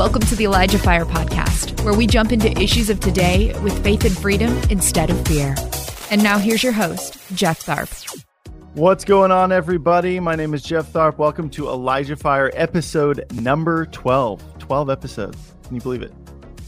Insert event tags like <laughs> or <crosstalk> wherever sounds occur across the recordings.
Welcome to the Elijah Fire Podcast, where we jump into issues of today with faith and freedom instead of fear. And now here's your host, Jeff Tharp. What's going on, everybody? My name is Jeff Tharp. Welcome to Elijah Fire episode number 12. 12 episodes. Can you believe it?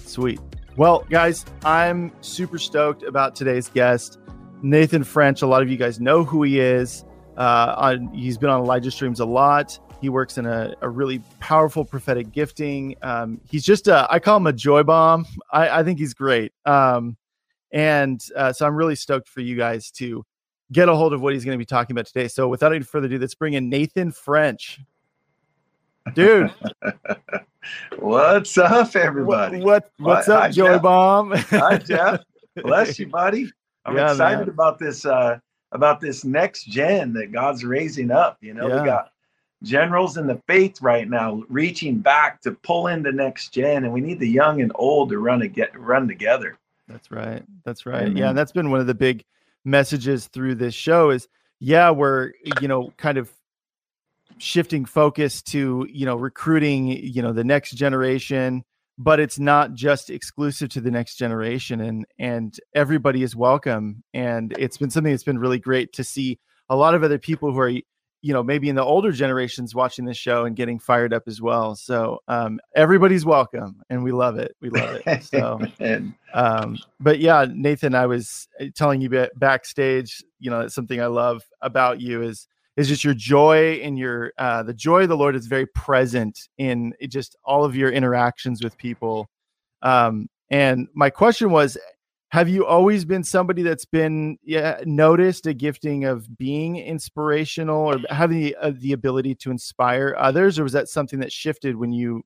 Sweet. Well, guys, I'm super stoked about today's guest, Nathan French. A lot of you guys know who he is. Uh, on, he's been on Elijah Streams a lot. He works in a, a really powerful prophetic gifting. Um, he's just a, I call him a joy bomb. I, I think he's great. Um, and uh, so I'm really stoked for you guys to get a hold of what he's going to be talking about today. So without any further ado, let's bring in Nathan French. Dude. <laughs> what's up, everybody? What, what what's up, Hi, Joy Jeff. Bomb? Hi, <laughs> Jeff. Bless you, buddy. I'm yeah, excited man. about this uh about this next gen that God's raising up. You know, yeah. we got generals in the faith right now reaching back to pull in the next gen and we need the young and old to run to get run together. That's right. That's right. Mm-hmm. yeah and that's been one of the big messages through this show is yeah we're you know kind of shifting focus to you know recruiting you know the next generation but it's not just exclusive to the next generation and and everybody is welcome. And it's been something that's been really great to see a lot of other people who are you know maybe in the older generations watching this show and getting fired up as well. So um, everybody's welcome and we love it. We love it. So <laughs> um, but yeah nathan i was uh, telling you backstage you know that's something i love about you is is just your joy and your uh, the joy of the lord is very present in just all of your interactions with people. Um, and my question was have you always been somebody that's been yeah, noticed a gifting of being inspirational or having the, uh, the ability to inspire others or was that something that shifted when you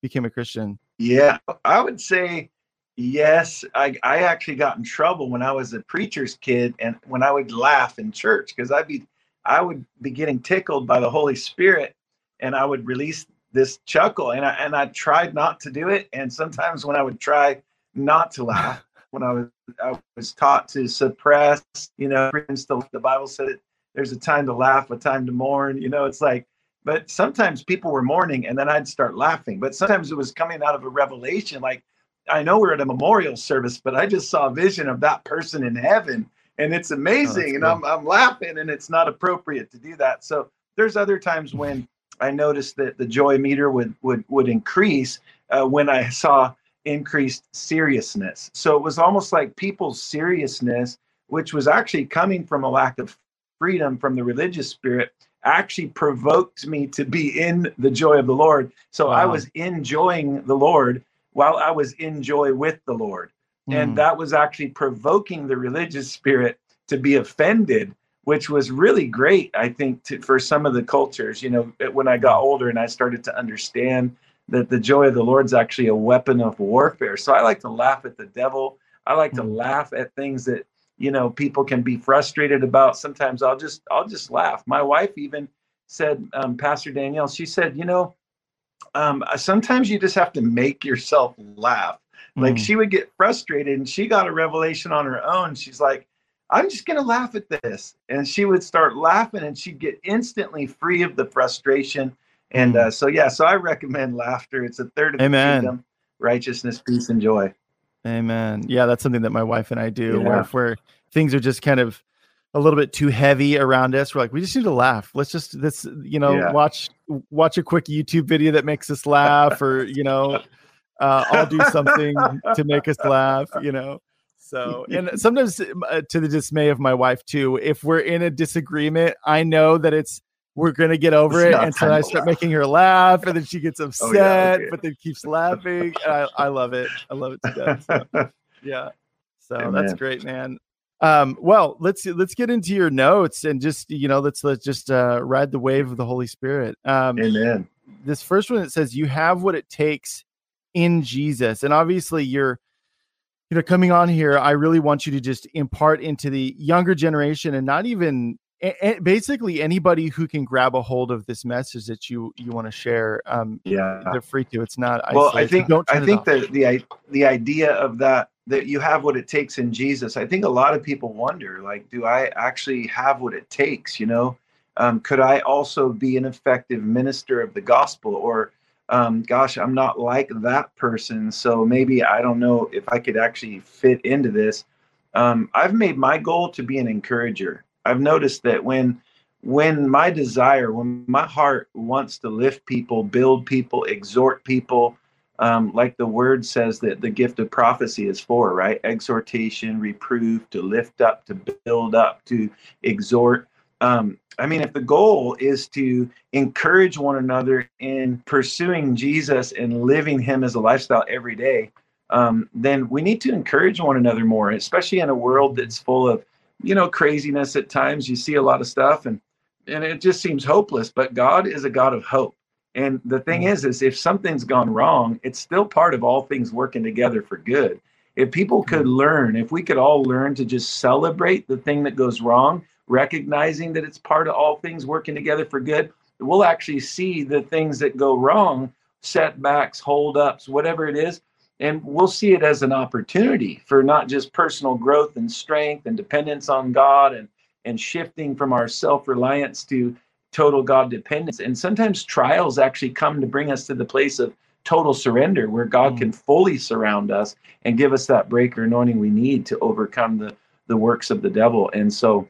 became a christian? Yeah i would say yes. I, I actually got in trouble when i was a preacher's kid and when i would laugh in church because i'd be i would be getting tickled by the holy spirit and i would release this chuckle and i and i tried not to do it. And sometimes when i would try not to laugh when I was I was taught to suppress, you know, the Bible said it, there's a time to laugh, a time to mourn. You know, it's like, but sometimes people were mourning and then I'd start laughing. But sometimes it was coming out of a revelation. Like I know we're at a memorial service, but I just saw a vision of that person in heaven. And it's oh, amazing. Oh, and I'm I'm laughing and it's not appropriate to do that. So there's other times when I noticed that the joy meter would would would increase uh, when I saw increased seriousness. So it was almost like people's seriousness, which was actually coming from a lack of freedom from the religious spirit, actually provoked me to be in the joy of the Lord. So wow. I was enjoying the Lord while I was in joy with the Lord. Mm. And hmm. that was actually provoking the religious spirit to be offended, which was really great, I think, to, for some of the cultures. You know, when I got older and I started to understand that the joy of the Lord is actually a weapon of warfare. So I like to laugh at the devil. I like to hmm. laugh at things that you know people can be frustrated about. Sometimes I'll just I'll just laugh. My wife even said, um, Pastor Danielle, she said, you know, um, sometimes you just have to make yourself laugh. Like mm. she would get frustrated and she got a revelation on her own. She's like, I'm just going to laugh at this. And she would start laughing and she'd get instantly free of the frustration and uh, so, yeah, so I recommend laughter. It's a third of Amen. the kingdom, righteousness, peace, and joy. Amen. Yeah, that's something that my wife and I do. Yeah. Where if where things are just kind of a little bit too heavy around us, we're like, we just need to laugh. Let's just this, you know, yeah. watch watch a quick YouTube video that makes us laugh, or you know, uh, I'll do something to make us laugh. You know. So, and sometimes uh, to the dismay of my wife too, if we're in a disagreement, I know that it's we're gonna get over it's it. And so I start laugh. making her laugh, and then she gets upset, <laughs> oh, yeah, okay. but then keeps laughing. I, I, love it. I love it to death. So, <laughs> yeah. So Amen. that's great, man. Um, well, let's let's get into your notes and just you know let's let's just uh, ride the wave of the Holy Spirit. Um, Amen. This first one it says you have what it takes in Jesus, and obviously you're you know coming on here. I really want you to just impart into the younger generation and not even basically anybody who can grab a hold of this message that you you want to share um yeah they're free to it's not well i think i think that the the idea of that that you have what it takes in jesus i think a lot of people wonder like do i actually have what it takes you know um, could i also be an effective minister of the gospel or um, gosh, I'm not like that person. So maybe I don't know if I could actually fit into this. Um, I've made my goal to be an encourager. I've noticed that when when my desire, when my heart wants to lift people, build people, exhort people, um, like the word says that the gift of prophecy is for, right? Exhortation, reproof, to lift up, to build up, to exhort. Um, I mean, if the goal is to encourage one another in pursuing Jesus and living Him as a lifestyle every day, um, then we need to encourage one another more, especially in a world that's full of, you know, craziness at times. You see a lot of stuff, and and it just seems hopeless. But God is a God of hope. And the thing mm-hmm. is, is if something's gone wrong, it's still part of all things working together for good. If people could mm-hmm. learn, if we could all learn to just celebrate the thing that goes wrong, recognizing that it's part of all things working together for good, we'll actually see the things that go wrong, setbacks, holdups, whatever it is, and we'll see it as an opportunity for not just personal growth and strength and dependence on God and and shifting from our self-reliance to total God dependence. And sometimes trials actually come to bring us to the place of total surrender where God mm. can fully surround us and give us that breaker anointing we need to overcome the the works of the devil. And so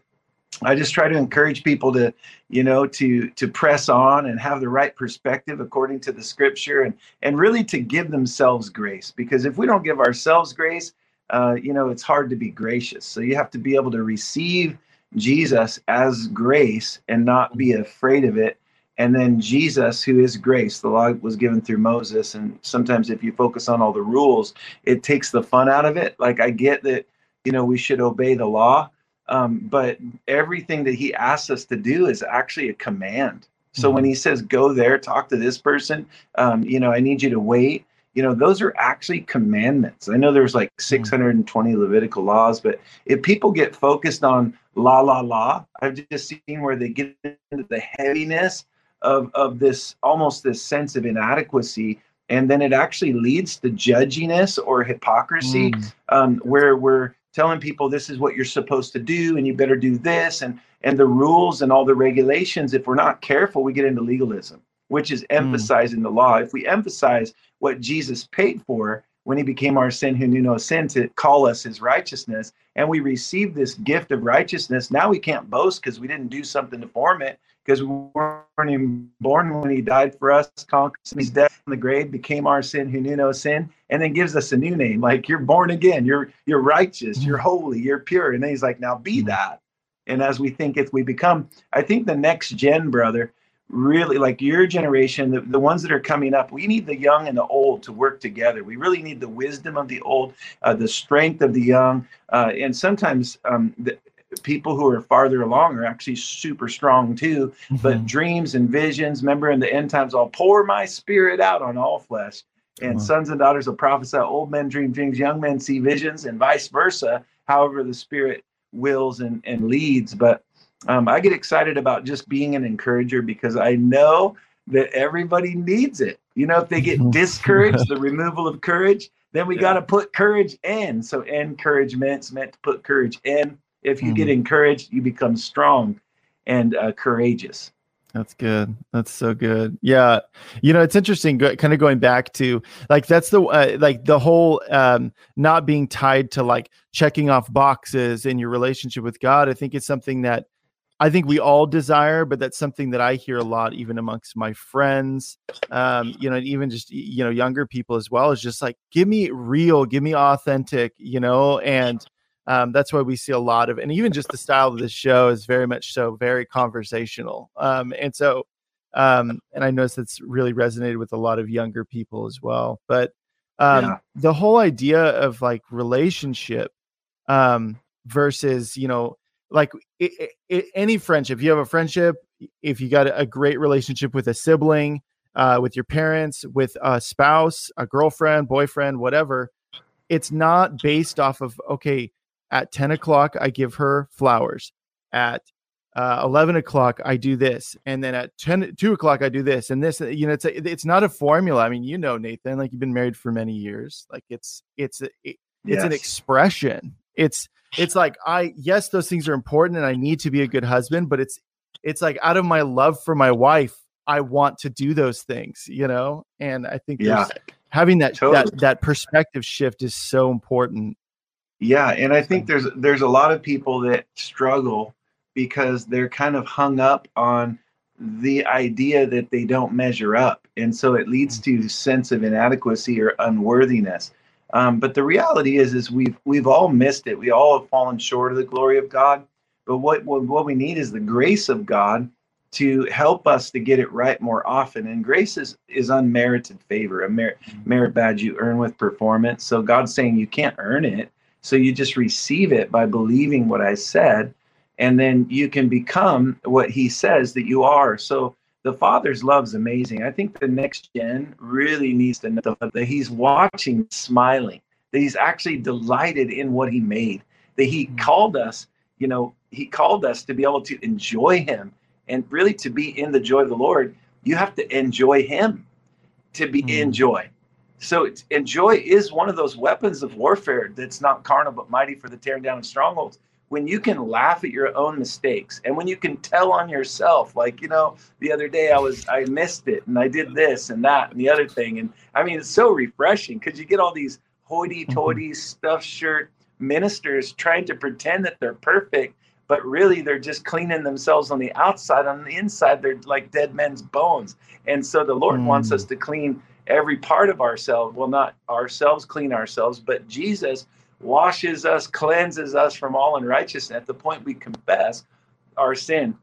I just try to encourage people to, you know, to to press on and have the right perspective according to the scripture and and really to give themselves grace because if we don't give ourselves grace, uh, you know, it's hard to be gracious. So you have to be able to receive Jesus as grace and not be afraid of it. And then Jesus, who is grace, the law was given through Moses. And sometimes if you focus on all the rules, it takes the fun out of it. Like I get that, you know, we should obey the law, um, but everything that he asks us to do is actually a command. So mm-hmm. when he says, go there, talk to this person, um, you know, I need you to wait you know those are actually commandments i know there's like hmm. 620 levitical laws but if people get focused on la la la i've just seen where they get into the heaviness of of this almost this sense of inadequacy and then it actually leads to judginess or hypocrisy mm. um, where we're telling people this is what you're supposed to do and you better do this and and the rules and all the regulations if we're not careful we get into legalism which is hmm. emphasizing mm. the law if we emphasize what Jesus paid for when he became our sin who knew no sin to call us his righteousness. And we received this gift of righteousness. Now we can't boast because we didn't do something to form it because we weren't even born when he died for us, conquered his death in the grave, became our sin who knew no sin, and then gives us a new name. Like you're born again, you're you're righteous, you're mm. holy, you're pure. And then he's like, now be mm. that. And as we think if we become, I think the next gen brother really like your generation, the, the ones that are coming up, we need the young and the old to work together. We really need the wisdom of the old, uh, the strength of the young. Uh, and sometimes um, the, people who are farther along are actually super strong too. Mm-hmm. But dreams and visions, remember in the end times, I'll pour my spirit out on all flesh. And sons and daughters will prophesy, old men dream dreams, young men see visions, and vice versa, however the spirit wills and, and leads. But um, I get excited about just being an encourager because I know that everybody needs it. You know, if they get discouraged, the <laughs> removal of courage, then we yeah. got to put courage in. So encouragement's meant to put courage in. If you mm-hmm. get encouraged, you become strong and uh, courageous. That's good. That's so good. Yeah. You know, it's interesting go, kind of going back to like that's the uh, like the whole um not being tied to like checking off boxes in your relationship with God. I think it's something that I think we all desire, but that's something that I hear a lot, even amongst my friends, um, you know, even just you know younger people as well. Is just like, give me real, give me authentic, you know, and um, that's why we see a lot of, and even just the style of this show is very much so very conversational, um, and so, um, and I notice that's really resonated with a lot of younger people as well. But um, yeah. the whole idea of like relationship um, versus you know like it, it, any friendship if you have a friendship if you got a great relationship with a sibling uh, with your parents with a spouse a girlfriend boyfriend whatever it's not based off of okay at 10 o'clock i give her flowers. At uh, 11 o'clock i do this. And then at 10 2 o'clock i do this and this you know it's a, it's not a formula. I mean you know nathan like you've been married for many years. Like it's it's a, it, it's yes. an expression. It's it's like I yes, those things are important and I need to be a good husband, but it's it's like out of my love for my wife, I want to do those things, you know? And I think yeah. having that, totally. that that perspective shift is so important. Yeah, and I think there's there's a lot of people that struggle because they're kind of hung up on the idea that they don't measure up and so it leads mm. to sense of inadequacy or unworthiness um, but the reality is is we've we've all missed it. We all have fallen short of the glory of god. But what what, what we need is the grace of god to help us to get it right more often. And grace is is unmerited favor. A merit, mm. merit badge you earn with performance. So god's saying you can't earn it. So you just receive it by believing what i said. And then you can become what he says that you are. So the Father's love is amazing. I think the next gen really needs to know that he's watching, smiling, that he's actually delighted in what he made, that he mm-hmm. called us, you know, he called us to be able to enjoy him and really to be in the joy of the Lord. You have to enjoy him to be mm. in joy. So enjoy is one of those weapons of warfare that's not carnal but mighty for the tearing down of strongholds when you can laugh at your own mistakes and when you can tell on yourself like you know the other day i was i missed it and i did this and that and the other thing and i mean it's so refreshing because you get all these hoity-toity mm-hmm. stuffed shirt ministers trying to pretend that they're perfect but really they're just cleaning themselves on the outside on the inside they're like dead men's bones and so the lord mm. wants us to clean every part of ourselves well not ourselves clean ourselves but jesus washes us, cleanses us from all unrighteousness at the point we confess our sin.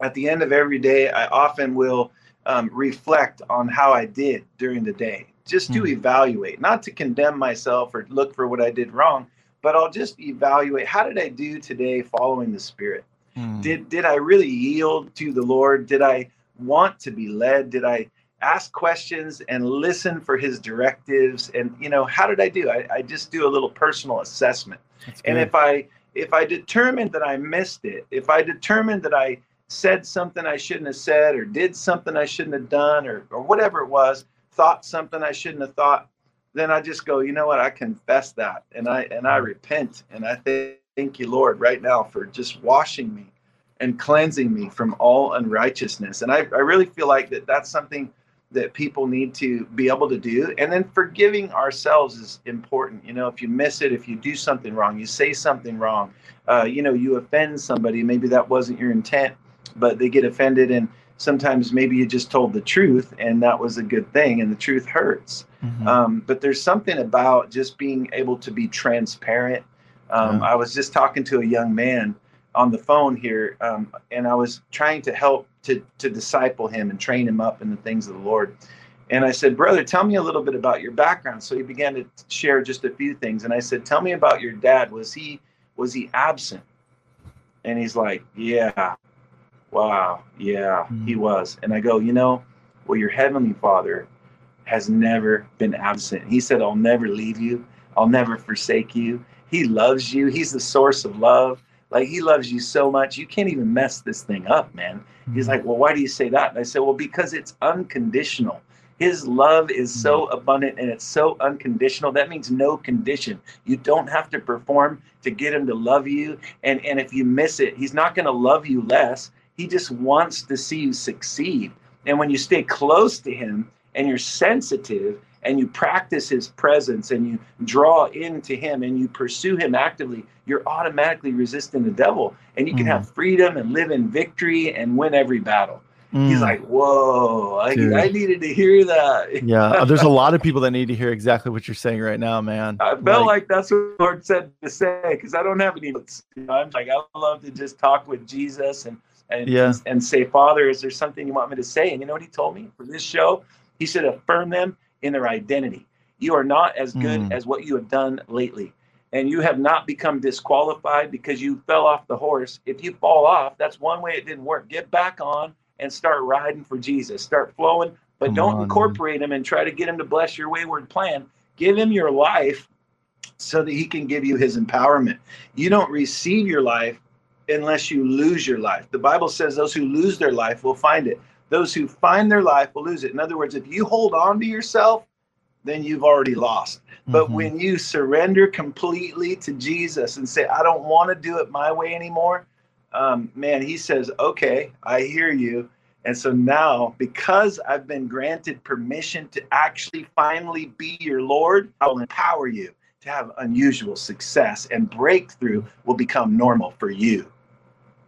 At the end of every day, I often will um, reflect on how I did during the day, just to mm. evaluate, not to condemn myself or look for what I did wrong, but I'll just evaluate how did I do today following the Spirit? Mm. Did did I really yield to the Lord? Did I want to be led? Did I ask questions and listen for his directives. And you know how did i do? I, I just do a little personal assessment. And if i if i determined that i missed it if i determined that i said something i shouldn't have said or did something i shouldn't have done or or whatever it was thought something i shouldn't have thought then i just go you know what? I confess that and i and i repent. And i thank you lord right now for just washing me and cleansing me from all unrighteousness. And i, I really feel like that that's something that people need to be able to do. And then forgiving ourselves is important. You know, if you miss it, if you do something wrong, you say something wrong, uh, you know, you offend somebody, maybe that wasn't your intent, but they get offended. And sometimes maybe you just told the truth and that was a good thing and the truth hurts. Mm-hmm. Um, but there's something about just being able to be transparent. Um. I was just talking to a young man on the phone here, um, and I was trying to help to to disciple him and train him up in the things of the Lord. And I said, brother, tell me a little bit about your background. So he began to share just a few things, and I said, tell me about your dad. Was he was he absent? And he's like, yeah, wow, yeah, mm-hmm. he was. And I go, you know, well, your heavenly Father has never been absent. He said, I'll never leave you. I'll never forsake you. He loves you. He's the source of love. Like he loves you so much, you can't even mess this thing up, man. Mm-hmm. He's like, Well, why do you say that? And I said, Well, because it's unconditional. His love is so mm-hmm. abundant and it's so unconditional. That means no condition. You don't have to perform to get him to love you. And, and if you miss it, he's not going to love you less. He just wants to see you succeed. And when you stay close to him and you're sensitive and you practice his presence and you draw into him and you pursue him actively, you're automatically resisting the devil and you can mm. have freedom and live in victory and win every battle. Mm. He's like, whoa, I, I, needed to hear that. <laughs> yeah, uh, there's a lot of people that need to hear exactly what you're saying right now, man. I felt like, like that's what the Lord said to say because I don't have any. I'm like, I love to just talk with Jesus and and, yeah. and say, Father, is there something you want me to say? And you know what he told me for this show? He said, affirm them in their identity. You are not as good mm. as what you have done lately. And you have not become disqualified because you fell off the horse. If you fall off, that's one way it didn't work. Get back on and start riding for Jesus. Start flowing, but Come don't on, incorporate man. him and try to get him to bless your wayward plan. Give him your life so that he can give you his empowerment. You don't receive your life unless you lose your life. The Bible says those who lose their life will find it. Those who find their life will lose it. In other words, if you hold on to yourself, then you've already lost. Mm-hmm. But when you surrender completely to Jesus and say, I don't want to do it my way anymore, um, man, he says, okay, I hear you. And so now, because I've been granted permission to actually finally be your Lord, I will empower you to have unusual success and breakthrough will become normal for you.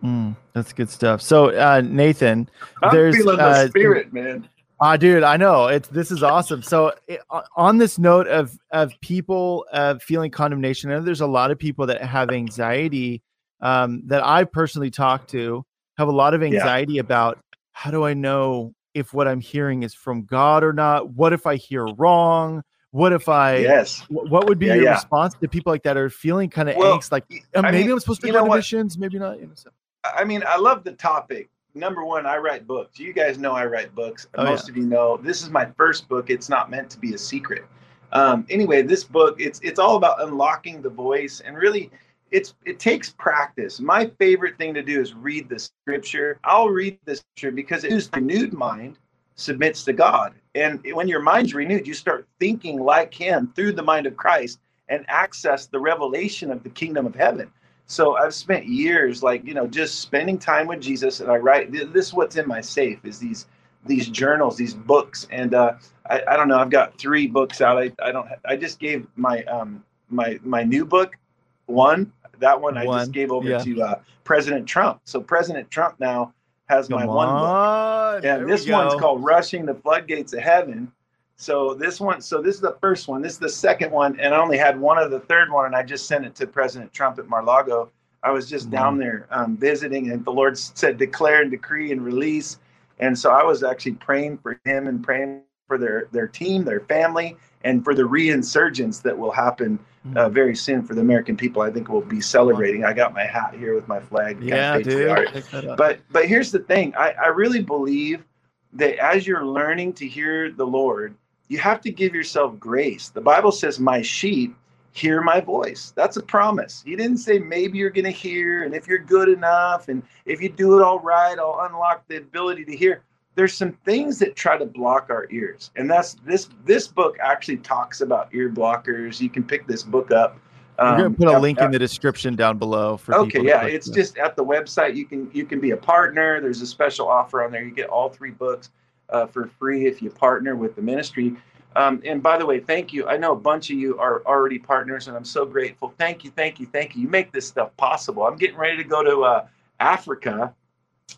Mm, that's good stuff. So, uh, Nathan, I'm there's feeling the uh, spirit, man. Ah, uh, dude, I know it's this is awesome. So, it, on this note of of people uh, feeling condemnation, I know there's a lot of people that have anxiety um, that I personally talk to have a lot of anxiety yeah. about how do I know if what I'm hearing is from God or not? What if I hear wrong? What if I? Yes. What would be yeah, your yeah. response to people like that are feeling kind of well, angst? Like maybe mean, I'm supposed to go to missions, maybe not. You know, so. I mean, I love the topic. Number one, I write books. You guys know I write books. Oh, Most yeah. of you know this is my first book. It's not meant to be a secret. Um, anyway, this book it's it's all about unlocking the voice and really it's it takes practice. My favorite thing to do is read the scripture. I'll read the scripture because it is the renewed mind submits to God. And when your mind's renewed, you start thinking like him through the mind of Christ and access the revelation of the kingdom of heaven. So I've spent years like, you know, just spending time with Jesus and I write this is what's in my safe is these these journals, these books. And uh, I, I don't know, I've got three books out. I, I don't I just gave my um my my new book one. That one, one. I just gave over yeah. to uh, President Trump. So President Trump now has Come my one book. And this one's called Rushing the Floodgates of Heaven. So this one, so this is the first one. This is the second one, and I only had one of the third one, and I just sent it to President Trump at Mar-Lago. I was just mm-hmm. down there um, visiting, and the Lord said, "Declare and decree and release." And so I was actually praying for him and praying for their their team, their family, and for the reinsurgence that will happen uh, mm-hmm. very soon for the American people. I think we'll be celebrating. I got my hat here with my flag. Yeah, dude. But but here's the thing. I, I really believe that as you're learning to hear the Lord, you have to give yourself grace. The Bible says, "My sheep hear my voice." That's a promise. He didn't say maybe you're going to hear, and if you're good enough, and if you do it all right, I'll unlock the ability to hear. There's some things that try to block our ears and that's this this book actually talks about ear blockers. You can pick this book up. Um, we're gonna put a link in the description down below for okay yeah it's just at the website. You can you can be a partner. There's a special offer on there. You get all three books uh, for free if you partner with the ministry um, and by the way thank you i know a bunch of you are already partners and i'm so grateful thank you thank you thank you you make this stuff possible i'm getting ready to go to uh, africa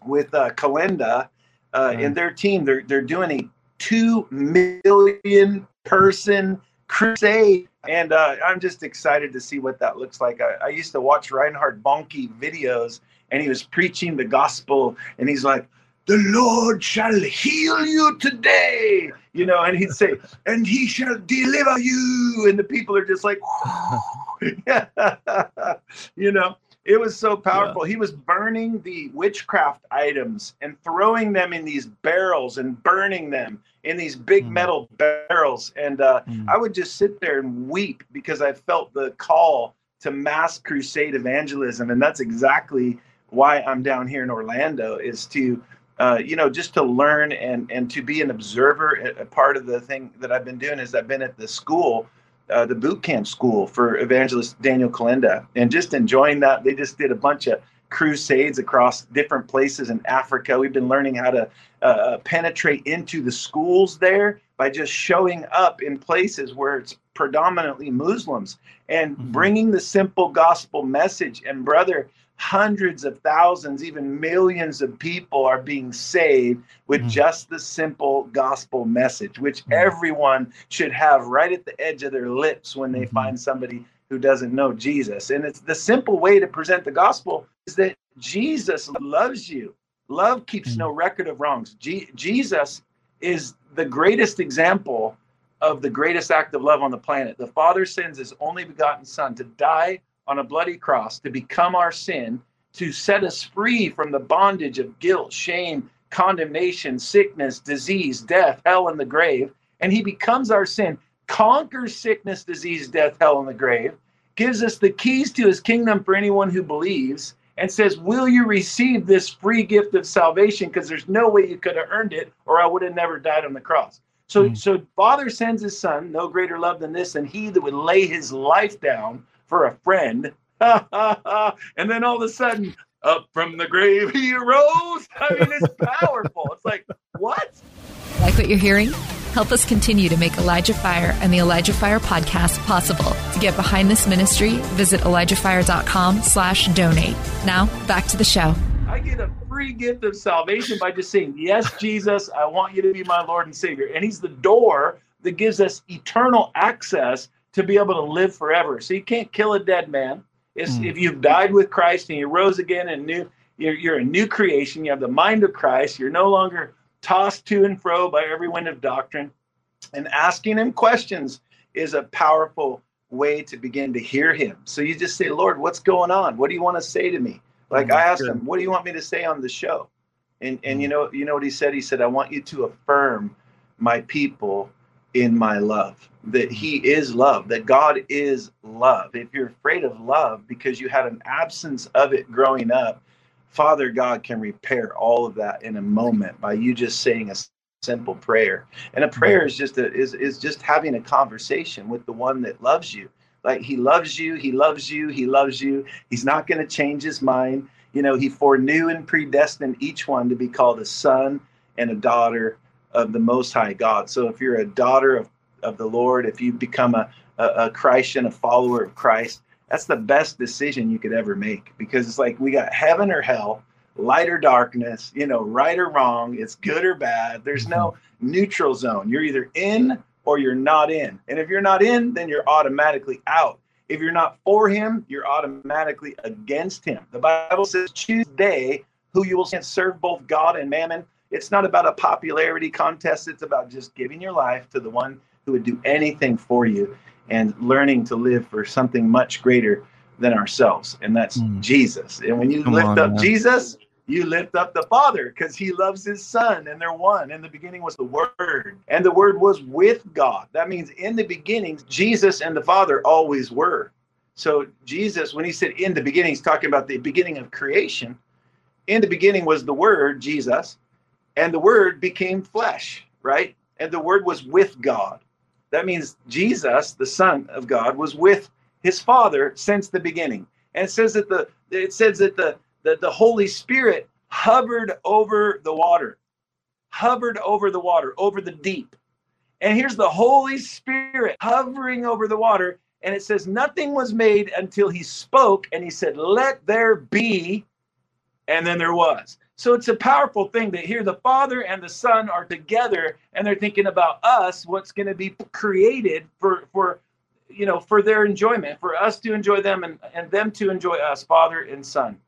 with uh, Kolenda uh, mm. and their team. They're they're doing a two million person crusade, and uh, I'm just excited to see what that looks like. I, I used to watch Reinhard Bonnke videos, and he was preaching the gospel, and he's like. The Lord shall heal you today, you know, and he'd say, and he shall deliver you. And the people are just like, <laughs> you know, it was so powerful. Yeah. He was burning the witchcraft items and throwing them in these barrels and burning them in these big mm. metal barrels. And uh, mm. I would just sit there and weep because I felt the call to mass crusade evangelism. And that's exactly why I'm down here in Orlando is to, uh, you know, just to learn and, and to be an observer. A part of the thing that I've been doing is I've been at the school uh, the boot camp school for evangelist Daniel Kolenda and just enjoying that. They just did a bunch of crusades across different places in Africa. We've been learning how to uh, penetrate into the schools there by just showing up in places where it's predominantly Muslims and mm-hmm. bringing the simple gospel message. And brother, hundreds of thousands, even millions of people are being saved with mm-hmm. just the simple gospel message, which mm-hmm. everyone should have right at the edge of their lips when they mm-hmm. find somebody who doesn't know Jesus. And it's the simple way to present the gospel is that Jesus loves you. Love keeps no record of wrongs. G- Jesus is the greatest example of the greatest act of love on the planet. The Father sends his only begotten Son to die on a bloody cross to become our sin, to set us free from the bondage of guilt, shame, condemnation, sickness, disease, death, hell, and the grave. And he becomes our sin, conquers sickness, disease, death, hell, and the grave, gives us the keys to his kingdom for anyone who believes, and says, Will you receive this free gift of salvation? Because there's no way you could have earned it, or I would have never died on the cross. So, mm. so Father sends his son, no greater love than this, and he that would lay his life down for a friend. <laughs> and then all of a sudden, up from the grave he arose. I mean, it's powerful. It's like what? Like what you're hearing? Help us continue to make Elijah Fire and the Elijah Fire podcast possible. To get behind this ministry, visit ElijahFire.com slash donate. Now, back to the show. I get a free gift of salvation by just saying, Yes, Jesus, I want you to be my Lord and Savior. And He's the door that gives us eternal access to be able to live forever. So you can't kill a dead man. Mm. If you've died with Christ and you rose again and new, you're, you're a new creation. You have the mind of Christ. You're no longer tossed to and fro by every wind of doctrine. And asking him questions is a powerful way to begin to hear him. So you just say, Lord, what's going on? What do you want to say to me? Like mm, I asked him, what do you want me to say on the show? And and you mm. know, you know what he said? He said, I want you to affirm my people in my love. That mm-hmm. he is love, that God is love. If you're afraid of love because you had an absence of it growing up, Father God can repair all of that in a moment by you just saying a simple prayer. And a mm-hmm. prayer is just a, is is just having a conversation with the one that loves you. Like he loves you, he loves you, he loves you. He's not going to change his mind. You know, he foreknew and predestined each one to be called a son and a daughter of the most high God. So if you're a daughter of, of the Lord, if you become a, a, a Christian, a follower of Christ, that's the best decision you could ever make because it's like we got heaven or hell, light or darkness, you know, right or wrong, it's good or bad. There's no mm-hmm. neutral zone. You're either in or you're not in. And if you're not in, then you're automatically out. If you're not for him, you're automatically against him. The Bible says, choose day who you will serve both God and mammon. It's not about a popularity contest. It's about just giving your life to the one who would do anything for you and learning to live for something much greater than ourselves, and that's mm. Jesus. And when you Come lift on, up man. Jesus, you lift up the Father because he loves his Son and they're one. In the beginning was the Word, and the Word was with God. That means in the beginning, Jesus and the Father always were. So, Jesus, when he said in the beginning, he's talking about the beginning of creation. In the beginning was the Word, Jesus, and the Word became flesh, right? And the Word was with God. That means Jesus, the Son of God, was with his Father since the beginning. And it says that the it says that the that the Holy Spirit hovered over the water, hovered over the water, over the deep. And here's the Holy Spirit hovering over the water. And it says, nothing was made until he spoke and he said, Let there be. And then there was. So it's a powerful thing that here the Father and the Son are together and they're thinking about us, what's going to be created for for you know for their enjoyment, for us to enjoy them and, and them to enjoy us, Father and Son.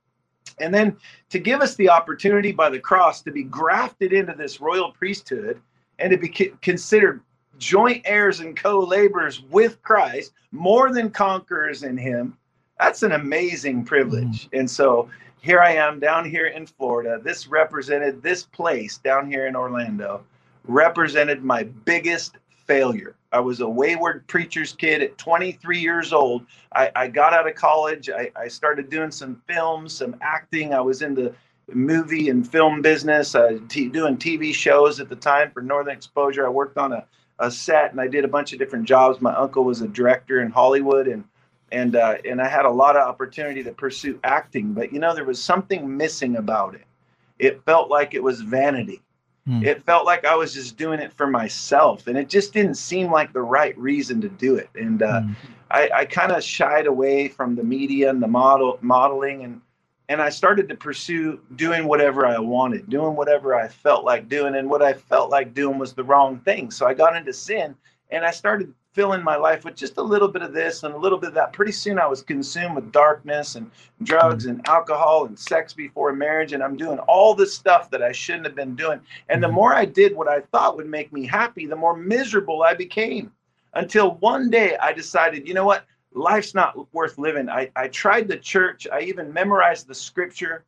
And then to give us the opportunity by the cross to be grafted into this royal priesthood and to be considered joint heirs and co-laborers with Christ, more than conquerors in him. That's an amazing privilege. Mm. And so here I am down here in Florida. This represented this place down here in Orlando, represented my biggest failure. I was a wayward preacher's kid at 23 years old. I, I got out of college. I, I, started doing some films, some acting. I was in the movie and film business, uh, t- doing TV shows at the time for Northern Exposure. I worked on a, a set and I did a bunch of different jobs. My uncle was a director in Hollywood and and uh, and I had a lot of opportunity to pursue acting, but you know there was something missing about it. It felt like it was vanity. Hmm. It felt like I was just doing it for myself, and it just didn't seem like the right reason to do it. And uh, hmm. I, I kind of shied away from the media and the model modeling, and and I started to pursue doing whatever I wanted, doing whatever I felt like doing, and what I felt like doing was the wrong thing. So I got into sin, and I started filling my life with just a little bit of this and a little bit of that. Pretty soon I was consumed with darkness and drugs and alcohol and sex before marriage. And I'm doing all this stuff that I shouldn't have been doing. And the mm-hmm. more I did what I thought would make me happy, the more miserable I became. Until one day I decided, you know what? Life's not worth living. I, I tried the church. I even memorized the scripture.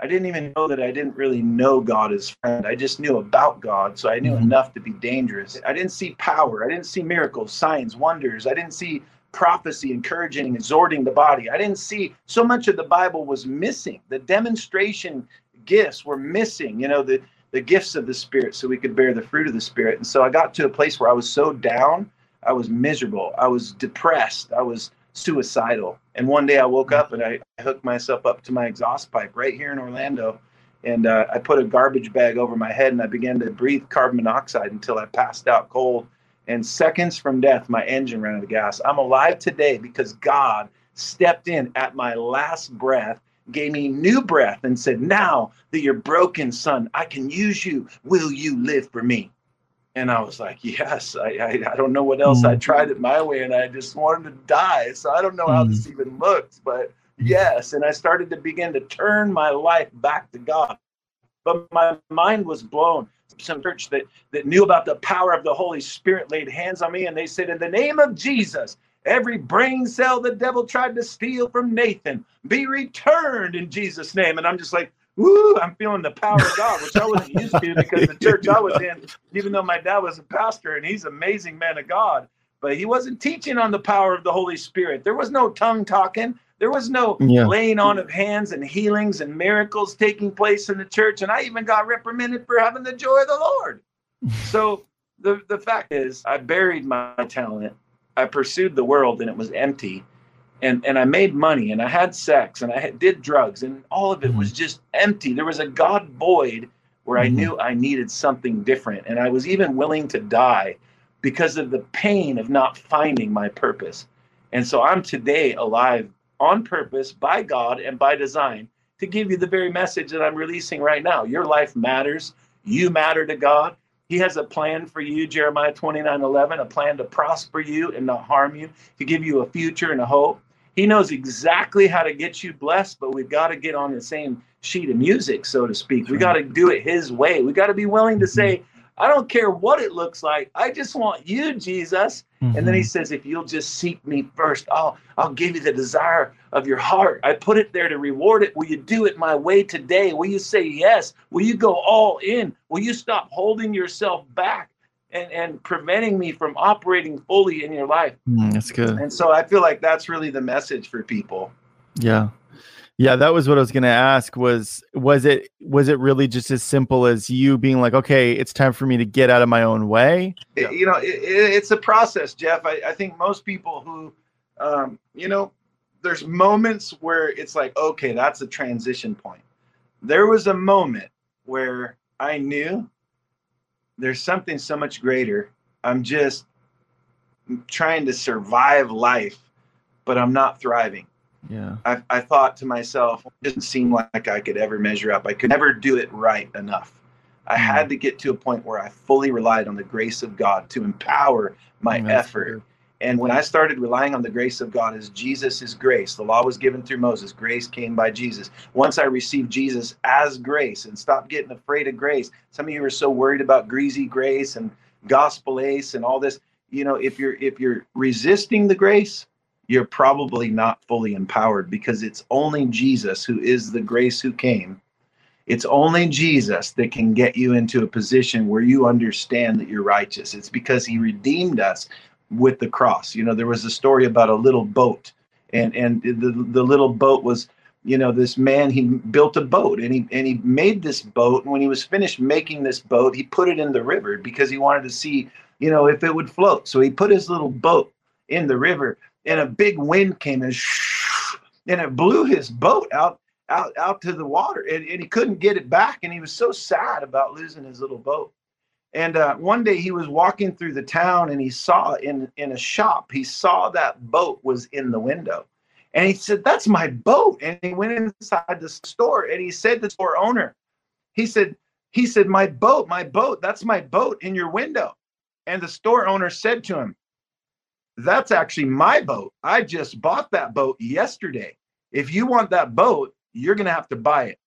I didn't even know that I didn't really know God as friend. I just knew about God, so I knew mm-hmm. enough to be dangerous. I didn't see power. I didn't see miracles, signs, wonders. I didn't see prophecy, encouraging, exhorting the body. I didn't see so much of the Bible was missing. The demonstration gifts were missing. You know the the gifts of the Spirit, so we could bear the fruit of the Spirit. And so I got to a place where I was so down, I was miserable, I was depressed, I was suicidal. And one day I woke up and I hooked myself up to my exhaust pipe right here in Orlando. and uh, I put a garbage bag over my head and I began to breathe carbon monoxide until I passed out cold. And seconds from death, my engine ran out of gas. I'm alive today because God stepped in at my last breath, gave me new breath, and said, Now that you're broken, son, I can use you. Will you live for me? And I was like, Yes, I, I, I don't know what else. Mm. I tried it my way and I just wanted to die. So I don't know how mm. this even looks, but yes. And I started to begin to turn my life back to God. But my mind was blown. Some church that, that knew about the power of the Holy Spirit laid hands on me and they said, In the name of Jesus, every brain cell the devil tried to steal from Nathan be returned in Jesus' name. And I'm just like, Woo, I'm feeling the power of God, which I wasn't used to <laughs> because the church I was in, even though my dad was a pastor and he's an amazing man of God, but he wasn't teaching on the power of the Holy Spirit. There was no tongue talking. There was no yeah. laying on of hands and healings and miracles taking place in the church. And I even got reprimanded for having the joy of the Lord. <laughs> so the, the fact is, I buried my talent. I pursued the world and it was empty. And, and I made money and I had sex and I had, did drugs and all of it was mm-hmm. just empty. There was a God void where I mm-hmm. knew I needed something different. And I was even willing to die because of the pain of not finding my purpose. And so I'm today alive on purpose by God and by design to give you the very message that I'm releasing right now. Your life matters. You matter to God. He has a plan for you, Jeremiah 29 11, a plan to prosper you and not harm you, to give you a future and a hope. He knows exactly how to get you blessed, but we've got to get on the same sheet of music, so to speak. We got to do it His way. We got to be willing to mm-hmm. say, I don't care what it looks like. I just want you, Jesus. Mm-hmm. And then he mm-hmm. says, if you'll just seek me first, I'll I'll give you the desire of your heart. I put it there to reward it. Will you do it my way today? Will you say yes? Will you go all in? Will you stop holding yourself back and, and preventing me from operating fully in your life? Mm, that's good. And so I feel like that's really the message for people. Yeah. Yeah, that was what I was going to ask was was it was it really just as simple as you being like, okay, it's time for me to get out of my own way? It, you know, it, it's a process, Jeff. I, I think most people who, um, you know, there's moments where it's like, okay, that's a transition point. There was a moment where I knew there's something so much greater. I'm just trying to survive life, but I'm not thriving yeah I, I thought to myself it didn't seem like i could ever measure up i could never do it right enough i mm. had to get to a point where i fully relied on the grace of god to empower my effort true. And when i started relying on the grace of god as jesus is grace the law was given through moses grace came by jesus once i received jesus as grace and stopped getting afraid of grace some of you are so worried about greasy grace and gospel ace and all this you know if you're if you're resisting the grace you're probably not fully empowered because it's only Jesus who is the grace who came. It's only Jesus that can get you into a position where you understand that you're righteous. It's because he redeemed us with the cross. You know, there was a story about a little boat, and and the the little boat was, you know, this man he built a boat and he and he made this boat. And when he was finished making this boat, he put it in the river because he wanted to see, you know, if it would float. So he put his little boat in the river and a big wind came and and it blew his boat out out out to the water and, and, he couldn't get it back and he was so sad about losing his little boat and uh, one day he was walking through the town and he saw in in a shop he saw that boat was in the window and he said that's my boat and he went inside the store and he said to the store owner he said he said my boat my boat that's my boat in your window and the store owner said to him that's actually my boat. I just bought that boat yesterday. If you want that boat, you're going to have to buy it.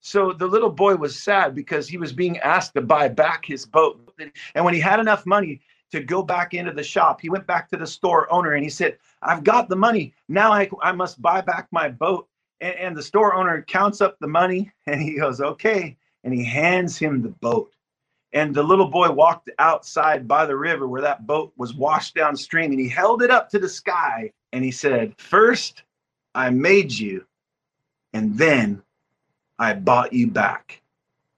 So the little boy was sad because he was being asked to buy back his boat. And when he had enough money to go back into the shop, he went back to the store owner and he said, I've got the money. Now I, I must buy back my boat. And, and the store owner counts up the money <laughs> and he goes, Okay. And he hands him the boat. And the little boy walked outside by the river where that boat was washed downstream and he held it up to the sky and he said, First, I made you, and then I bought you back.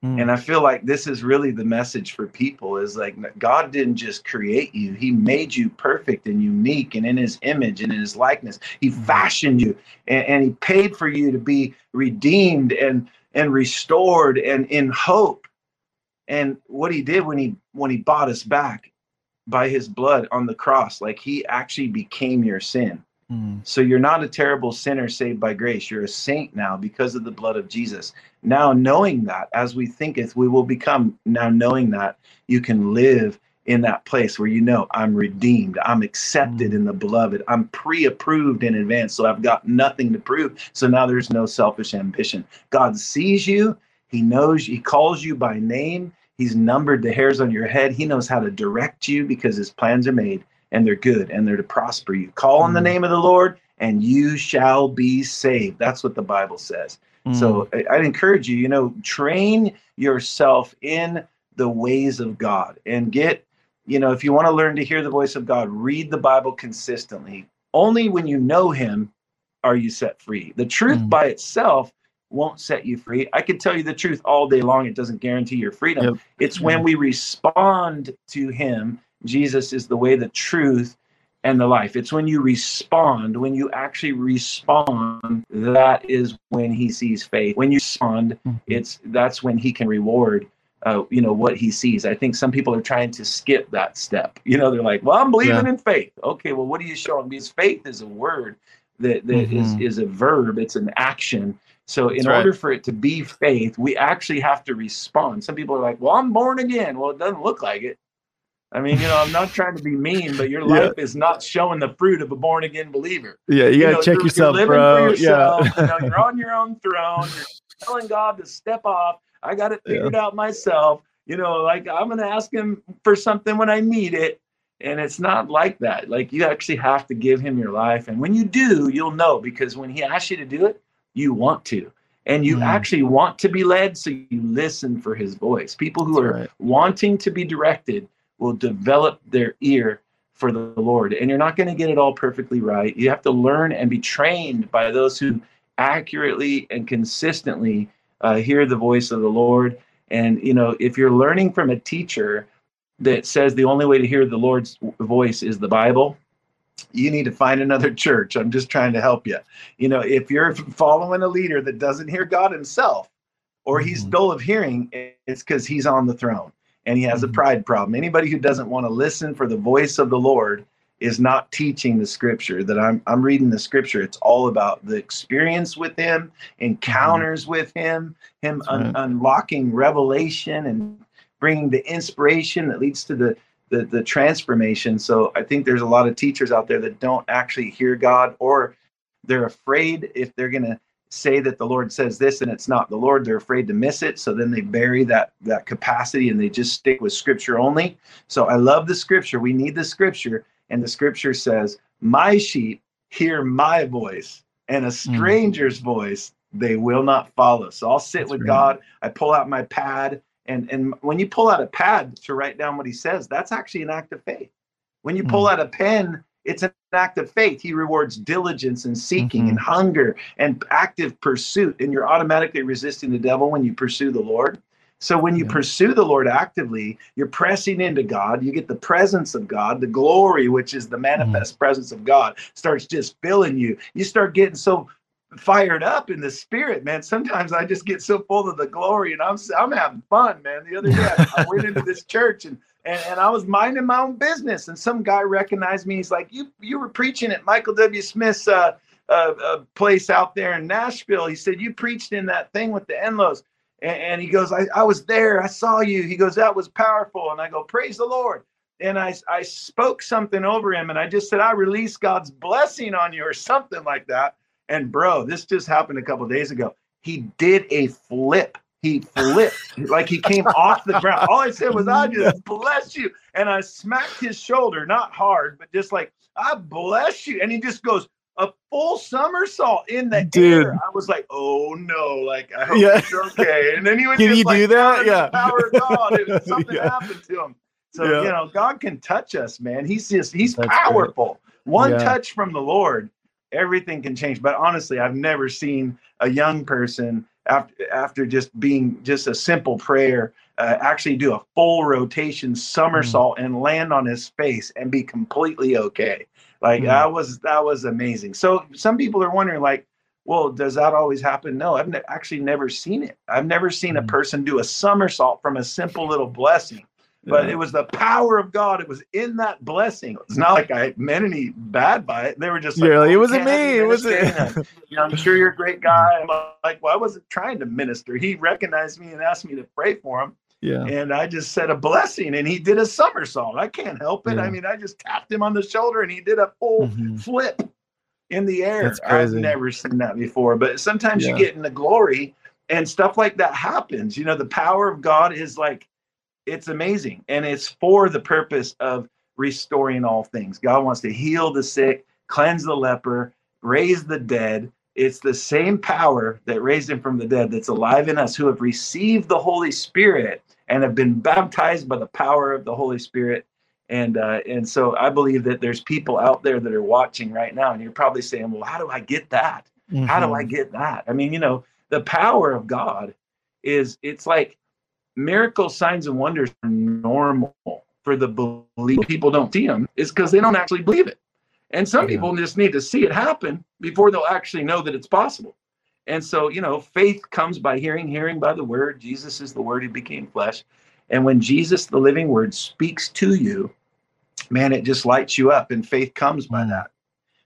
Mm. And I feel like this is really the message for people is like God didn't just create you, He made you perfect and unique and in His image and in His likeness. He hmm. fashioned you and, and He paid for you to be redeemed and and restored and in hope. And what he did when he when he bought us back by his blood on the cross, like he actually became your sin. Mm. So you're not a terrible sinner saved by grace. You're a saint now because of the blood of Jesus. Now knowing that, as we thinketh, we will become. Now knowing that, you can live in that place where you know I'm redeemed, I'm accepted mm. in the beloved, I'm pre approved in advance. So I've got nothing to prove. So now there's no selfish ambition. God sees you, He knows, He calls you by name, He's numbered the hairs on your head, He knows how to direct you because His plans are made and they're good and they're to prosper you. Call on the mm. name of the Lord and you shall be saved. That's what the Bible says. Mm. So I'd encourage you, you know, train yourself in the ways of God and get you know, if you want to learn to hear the voice of God, read the Bible consistently. Only when you know Him are you set free. The truth mm. by itself won't set you free. I can tell you the truth all day long. It doesn't guarantee your freedom. Yep. It's when we respond to Him. Jesus is the way, the truth, and the life. It's when you respond, when you actually respond, that is when He sees faith. When you respond, mm-hmm. it's that's when He can reward uh, you know what he sees. I think some people are trying to skip that step. You know, they're like, "Well, I'm believing yeah. in faith." Okay, well, what are you showing? Because faith is a word that that mm-hmm. is is a verb. It's an action. So, in That's order right. for it to be faith, we actually have to respond. Some people are like, "Well, I'm born again." Well, it doesn't look like it. I mean, you know, I'm not trying to be mean, but your <laughs> life yeah. is not showing the fruit of a born again believer. Yeah, you, gotta know, check you're, yourself, you're bro. Yourself, yeah, you know, you're <laughs> on your own throne. You're telling God to step off. I got it figured yeah. out myself you know, like I'm going to ask him for something when I need it. And it's not like that. Like you actually have to give him your life. And when you do, you'll know because when he asks you to do it, you want to. And you mm. actually want to be led, so you listen for his voice. People who That's are right. wanting to be directed will develop their ear for the Lord. And you're not going to get it all perfectly right. You have to learn and be trained by those who accurately and consistently uh, hear the voice of the Lord and you know, if you're learning from a teacher that says the only way to hear the Lord's voice is the Bible, you need to find another <laughs> church. I'm just trying to help you. You know, if you're following a leader that doesn't hear God himself or he's mm-hmm. dull of hearing, it's because he's on the throne and he has mm-hmm. a pride problem. Anybody who doesn't want to listen for the voice of the Lord is not teaching the scripture that I'm I'm reading the scripture. It's all about the experience with him, encounters mm-hmm. with him, him un- right. unlocking revelation and bringing the inspiration that leads to the, the the transformation. So I think there's a lot of teachers out there that don't actually hear God or they're afraid if they're going to say that the Lord says this and it's not the Lord, they're afraid to miss it. So then they bury that that capacity and they just stick with scripture only. So I love the scripture. We need the scripture, and the scripture says, My sheep hear my voice, and a hmm. stranger's mm. voice they will not follow. So I'll sit that's with God. I pull out my pad. And, and when you pull out a pad to write down what he says, that's actually an act of faith. When you pull mm. out a pen, it's an act of faith. He rewards diligence and seeking mm-hmm. and hunger and active pursuit. And you're automatically resisting the devil when you pursue the Lord. So when you yeah. pursue the Lord actively, you're pressing into God. You get the presence of God, the glory, which is the mm. manifest mm. presence of God, starts just filling you. You start getting so fired up in the spirit, man. Sometimes I just get so full of the glory, and I'm I'm having fun, man. The other day I, went into this <laughs> church and, and and I was minding my own business, and some guy recognized me. He's like, "You you were preaching at Michael W. Smith's." Uh, uh, uh, place out there in Nashville. He said, You preached in that thing with the Enlows. And, and he goes, I, I was there. I saw you. He goes, that was powerful. And I go, praise the Lord. And I, I spoke something over him and I just said, I release God's blessing on you or something like that. And bro, this just happened a couple days ago. He did a flip. He flipped like he came off the ground. All I said was, I just <laughs> bless you. And I smacked his shoulder, not hard, but just like, I bless you. And he just goes, a full somersault in the Dude. air. I was like, oh no, like I hope yeah. it's okay. And then he would can you like, do that? Yeah, power of God. <laughs> Something yeah. happened to him. So yeah. you know, God can touch us, man. He's just he's That's powerful. Great. One yeah. touch from the Lord, everything can change. But honestly, I've never seen a young person after after just being just a simple prayer uh, actually do a full rotation somersault mm. and land on his face and be completely okay. Like mm-hmm. that was that was amazing. So some people are wondering, like, Well, does that always happen? No, I've ne- actually never seen it. I've never seen a Mhm. person do a somersault from a simple little blessing. But Yeah. it was the power of God. It was in that blessing. It's not like I meant any bad by it. They were just like, "Oh, it wasn't me. It wasn't. You know, I'm sure you're a great <laughs> guy. I'm like, well, I wasn't trying to minister. He recognized me and asked me to pray for him. yeah. And I just said a blessing and he did a somersault. I can't help it. Yeah. I mean, I just tapped him on the shoulder and he did a full Mhm. flip in the air. That's I've never seen that before. But sometimes Yeah. you get in the glory and stuff like that happens. You know, the power of God is like, it's amazing. And it's for the purpose of restoring all things. God wants to heal the sick, cleanse the leper, raise the dead. It's the same power that raised him from the dead that's alive in us who have received the Holy Spirit and have been baptized by the power of the Holy Spirit. And uh, and so I believe that there's people out there that are watching right now, and you're probably saying, "Well, how do I get that? How do I Mhm. get that?" I mean, you know, the power of God is it's like miracles, signs, and wonders are normal for the belief. People don't see them is because they don't actually believe it. And some Yeah. people just need to see it happen before they'll actually know that it's possible. And so, you know, faith comes by hearing, hearing by the word. Jesus is the word who became flesh. And when Jesus, the living word, speaks to you, man, it just lights you up. And faith comes by that,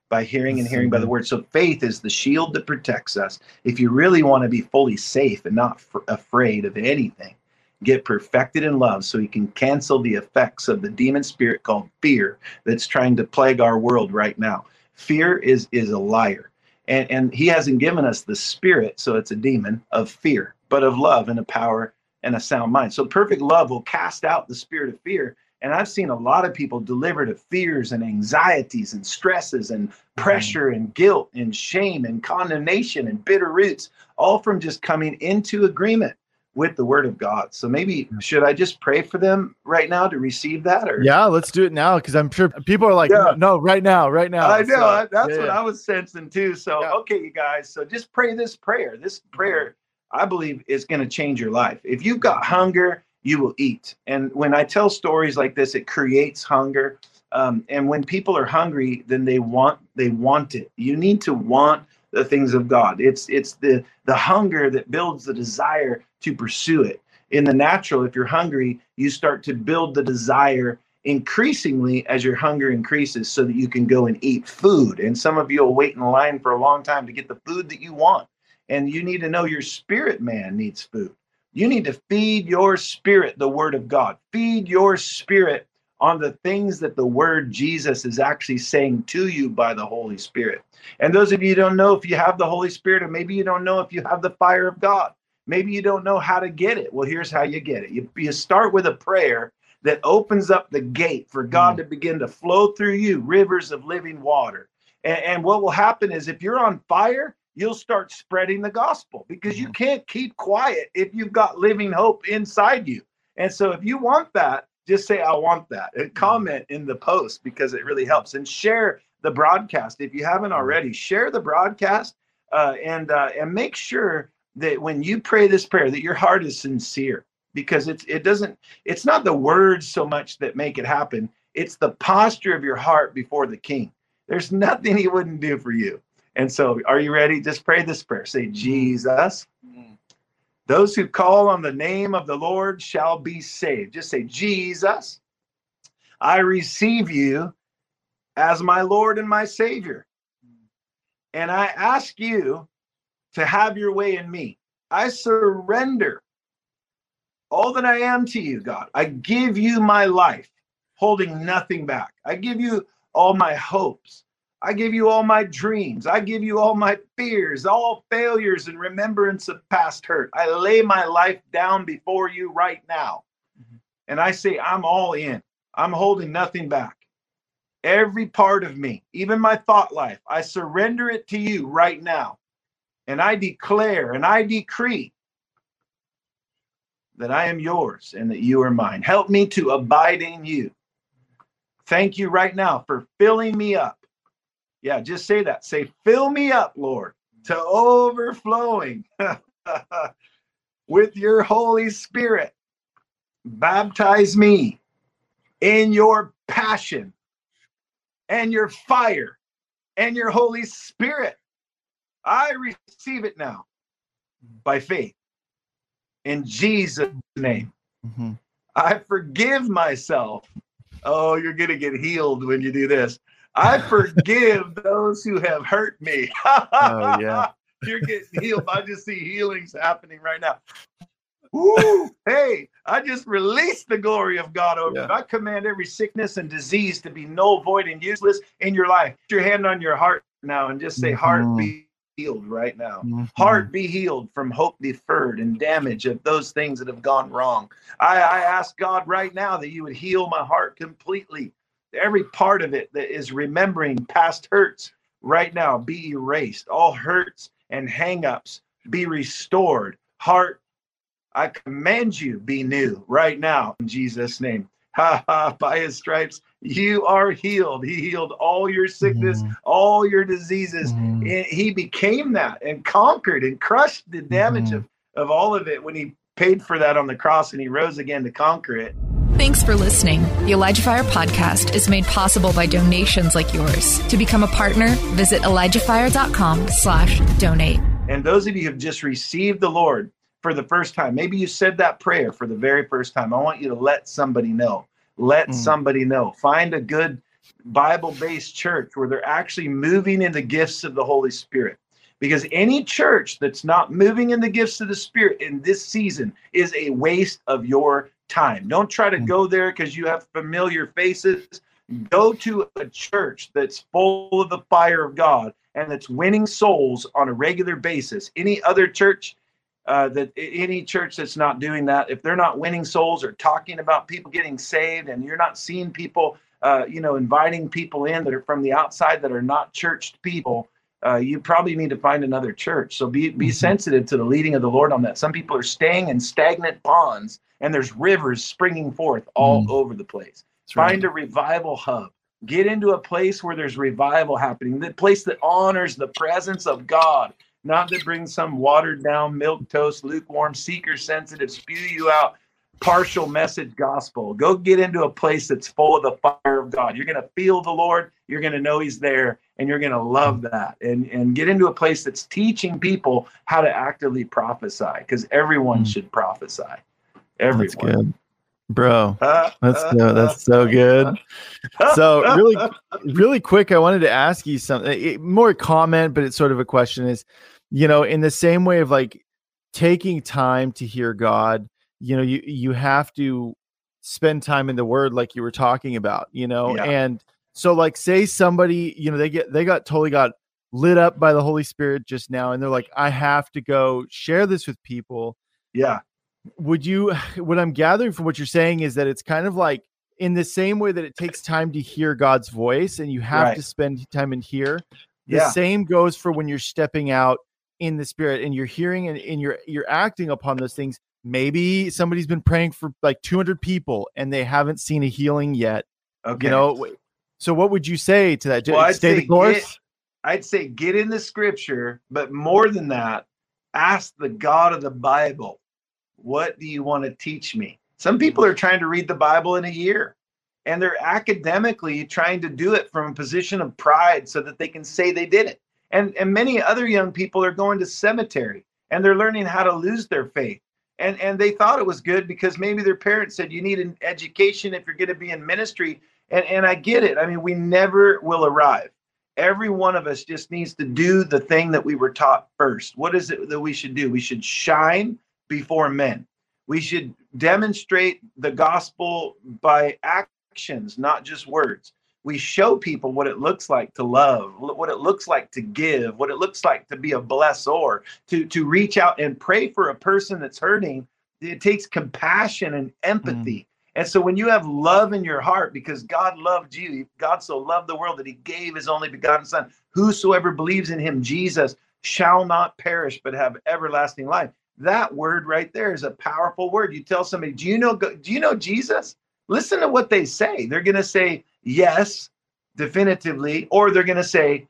by hearing and hearing by the word. So faith is the shield that protects us. If you really want to be fully safe and not f- afraid of anything, get perfected in love so he can cancel the effects of the demon spirit called fear that's trying to plague our world right now. Fear is is a liar. And and he hasn't given us the spirit, so it's a demon of fear, but of love and a power and a sound mind. So perfect love will cast out the spirit of fear. And I've seen a lot of people delivered of fears and anxieties and stresses and mm-hmm. pressure and guilt and shame and condemnation and bitter roots, all from just coming into agreement with the word of God. So maybe should I just pray for them right now to receive that? Or Yeah, let's do it now because I'm sure people are like, Yeah. no, right now, right now. I know So, that's yeah, what. I was sensing too. So Yeah. okay, you guys. So just pray this prayer. This prayer, I believe, is going to change your life. If you've got hunger, you will eat. And when I tell stories like this, it creates hunger. Um, and when people are hungry, then they want they want it. You need to want the things of God. It's it's the the hunger that builds the desire to pursue it. In the natural, if you're hungry, you start to build the desire increasingly as your hunger increases so that you can go and eat food. And some of you will wait in line for a long time to get the food that you want. And you need to know your spirit man needs food. You need to feed your spirit the word of God. Feed your spirit on the things that the word Jesus is actually saying to you by the Holy Spirit. And those of you who don't know if you have the Holy Spirit, or maybe you don't know if you have the fire of God, maybe you don't know how to get it. Well, here's how you get it you, you start with a prayer that opens up the gate for God mm. to begin to flow through you rivers of living water. And, and what will happen is if you're on fire, you'll start spreading the gospel because you mm. can't keep quiet if you've got living hope inside you. And so if you want that, just say, I want that and comment in the post because it really helps and share the broadcast. If you haven't already, share the broadcast uh, and, uh, and make sure that when you pray this prayer, that your heart is sincere because it's, it doesn't, it's not the words so much that make it happen. It's the posture of your heart before the king. There's <laughs> nothing he wouldn't do for you. And so, are you ready? Just pray this prayer. Say, Jesus, those who call on the name of the Lord shall be saved. Just say, Jesus, I receive you as my Lord and my Savior. And I ask you to have your way in me. I surrender all that I am to you, God. I give you my life, holding nothing back. I give you all my hopes. I give you all my dreams. I give you all my fears, all failures and remembrance of past hurt. I lay my life down before you right now. Mm-hmm. And I say, I'm all in. I'm holding nothing back. Every part of me, even my thought life, I surrender it to you right now. And I declare and I decree that I am yours and that you are mine. Help me to abide in you. Thank you right now for filling me up. Yeah, just say that. Say, fill me up, Lord, to overflowing <laughs> with your Holy Spirit. Baptize me in your passion and your fire and your Holy Spirit. I receive it now by faith in Jesus' name. Mm-hmm. I forgive myself. Oh, you're going to get healed when you do this. I forgive those who have hurt me. oh, yeah. <laughs> You're getting healed. I just see healings happening right now. Ooh, hey, I just released the glory of God over yeah. you. I command every sickness and disease to be null, void, and useless in your life. Put your hand on your heart now and just say, mm-hmm. Heart, be healed right now. Mm-hmm. Heart, be healed from hope deferred and damage of those things that have gone wrong. I, I ask God right now that you would heal my heart completely. Every part of it that is remembering past hurts right now be erased. All hurts and hangups be restored. Heart I command you be new right now in Jesus' name. <laughs> Ha ha, by his stripes, you are healed. He healed all your sickness, mm. all your diseases. Mm. He became that and conquered and crushed the damage mm. of, of all of it when he paid for that on the cross and he rose again to conquer it. Thanks for listening. The Elijah Fire podcast is made possible by donations like yours. To become a partner, visit ElijahFire.com slash donate. And those of you who have just received the Lord, for the first time. Maybe you said that prayer for the very first time. I want you to let somebody know. Let mm. somebody know. Find a good Bible based church where they're actually moving in the gifts of the Holy Spirit. Because any church that's not moving in the gifts of the Spirit in this season is a waste of your time. Don't try to mm. go there because you have familiar faces. Go to a church that's full of the fire of God and that's winning souls on a regular basis. Any other church uh, that any church that's not doing that, if they're not winning souls or talking about people getting saved, and you're not seeing people, uh, you know, inviting people in that are from the outside that are not churched people, uh, you probably need to find another church. So be be mm-hmm. sensitive to the leading of the Lord on that. Some people are staying in stagnant ponds, and there's rivers springing forth all mm-hmm. over the place. That's find right. a revival hub. Get into a place where there's revival happening, the place that honors the presence of God not to bring some watered down, milk toast, lukewarm, seeker sensitive, spew you out partial message gospel. Go get into a place that's full of the fire of God. You're going to feel the Lord, you're going to know He's there, and you're going to love that. And, and get into a place that's teaching people how to actively prophesy because everyone mm. should prophesy. Everyone. That's good. Bro, that's so, that's so good. So really, <laughs> really quick, I wanted to ask you something. More comment, but it's sort of a question. Is you know, in the same way of like taking time to hear God, you know, you you have to spend time in the word like you were talking about, you know, yeah. and so like say somebody, you know, they get they got totally got lit up by the Holy Spirit just now and they're like I have to go share this with people. Yeah. Would you <sighs> what I'm gathering from what you're saying is that it's kind of like in the same way that it takes time to hear God's voice and you have right. to spend time in here. The yeah. same goes for when you're stepping out in the spirit and you're hearing and, and you're you're acting upon those things maybe somebody's been praying for like 200 people and they haven't seen a healing yet okay you know so what would you say to that well, I'd stay the course get, i'd say get in the scripture but more than that ask the god of the bible what do you want to teach me some people are trying to read the bible in a year and they're academically trying to do it from a position of pride so that they can say they did it and, and many other young people are going to cemetery and they're learning how to lose their faith. And, and they thought it was good because maybe their parents said you need an education if you're going to be in ministry. And, and I get it. I mean, we never will arrive. Every one of us just needs to do the thing that we were taught first. What is it that we should do? We should shine before men. We should demonstrate the gospel by actions, not just words we show people what it looks like to love, what it looks like to give, what it looks like to be a blessor, to to reach out and pray for a person that's hurting. It takes compassion and empathy. Mm. And so when you have love in your heart, because God loved you, God so loved the world that he gave his only begotten son, whosoever believes in him, Jesus, shall not perish but have everlasting life. That word right there is a powerful word. You tell somebody, do you know do you know Jesus? Listen to what they say. They're going to say, yes, definitively, or they're going to say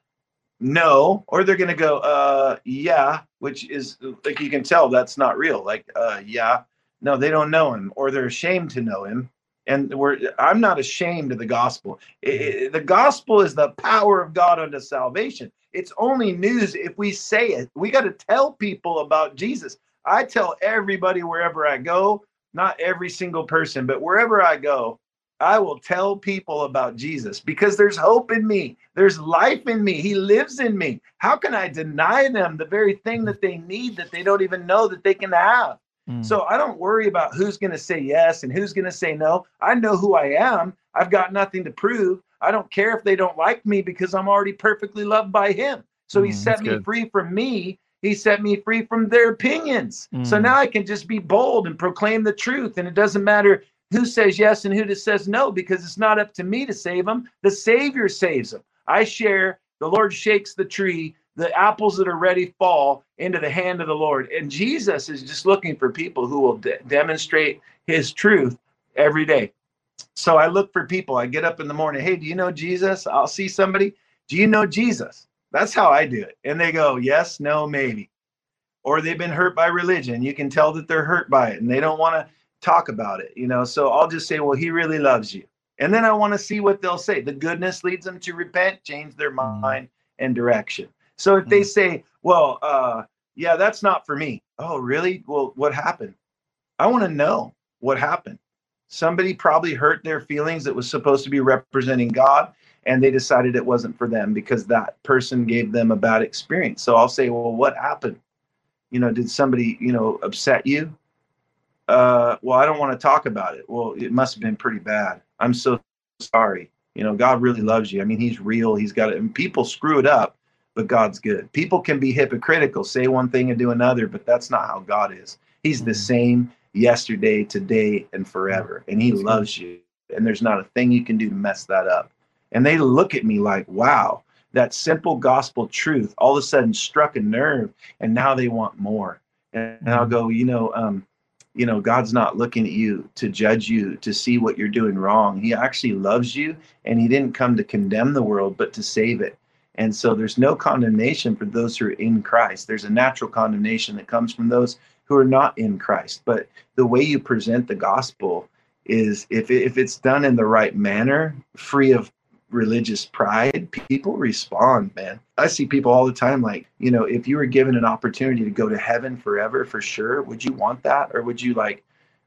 no, or they're going to go, uh, yeah, which is like you can tell that's not real. Like, uh, yeah, no, they don't know him, or they're ashamed to know him. And we're, I'm not ashamed of the gospel. It, it, the gospel is the power of God unto salvation. It's only news if we say it. We got to tell people about Jesus. I tell everybody wherever I go, not every single person, but wherever I go, I will tell people about Jesus because there's hope in me. There's life in me. He lives in me. How can I deny them the very thing that they need that they don't even know that they can have? Mm. So I don't worry about who's going to say yes and who's going to say no. I know who I am. I've got nothing to prove. I don't care if they don't like me because I'm already perfectly loved by him. So mm, he set me good. free from me. He set me free from their opinions. Mm. So now I can just be bold and proclaim the truth. And it doesn't matter who says yes and who just says no because it's not up to me to save them. The Savior saves them. I share, the Lord shakes the tree, the apples that are ready fall into the hand of the Lord. And Jesus is just looking for people who will de- demonstrate his truth every day. So I look for people. I get up in the morning. Hey, do you know Jesus? I'll see somebody. Do you know Jesus? That's how I do it. And they go, yes, no, maybe. Or they've been hurt by religion. You can tell that they're hurt by it and they don't want to talk about it, you know. So I'll just say, well, he really loves you. And then I want to see what they'll say. The goodness leads them to repent, change their mm. mind and direction. So if they mm. say, well, uh, yeah, that's not for me. Oh, really? Well, what happened? I want to know what happened. Somebody probably hurt their feelings that was supposed to be representing God, and they decided it wasn't for them because that person gave them a bad experience. So I'll say, well, what happened? You know, did somebody, you know, upset you? Uh, well, I don't want to talk about it. Well, it must have been pretty bad. I'm so sorry. You know, God really loves you. I mean, He's real. He's got it. And people screw it up, but God's good. People can be hypocritical, say one thing and do another, but that's not how God is. He's the mm-hmm. same yesterday, today, and forever. And He loves you. And there's not a thing you can do to mess that up. And they look at me like, wow, that simple gospel truth all of a sudden struck a nerve. And now they want more. And I'll mm-hmm. go, you know, um, you know god's not looking at you to judge you to see what you're doing wrong he actually loves you and he didn't come to condemn the world but to save it and so there's no condemnation for those who are in christ there's a natural condemnation that comes from those who are not in christ but the way you present the gospel is if, if it's done in the right manner free of religious pride, people respond, man. I see people all the time like, you know, if you were given an opportunity to go to heaven forever for sure, would you want that? Or would you like,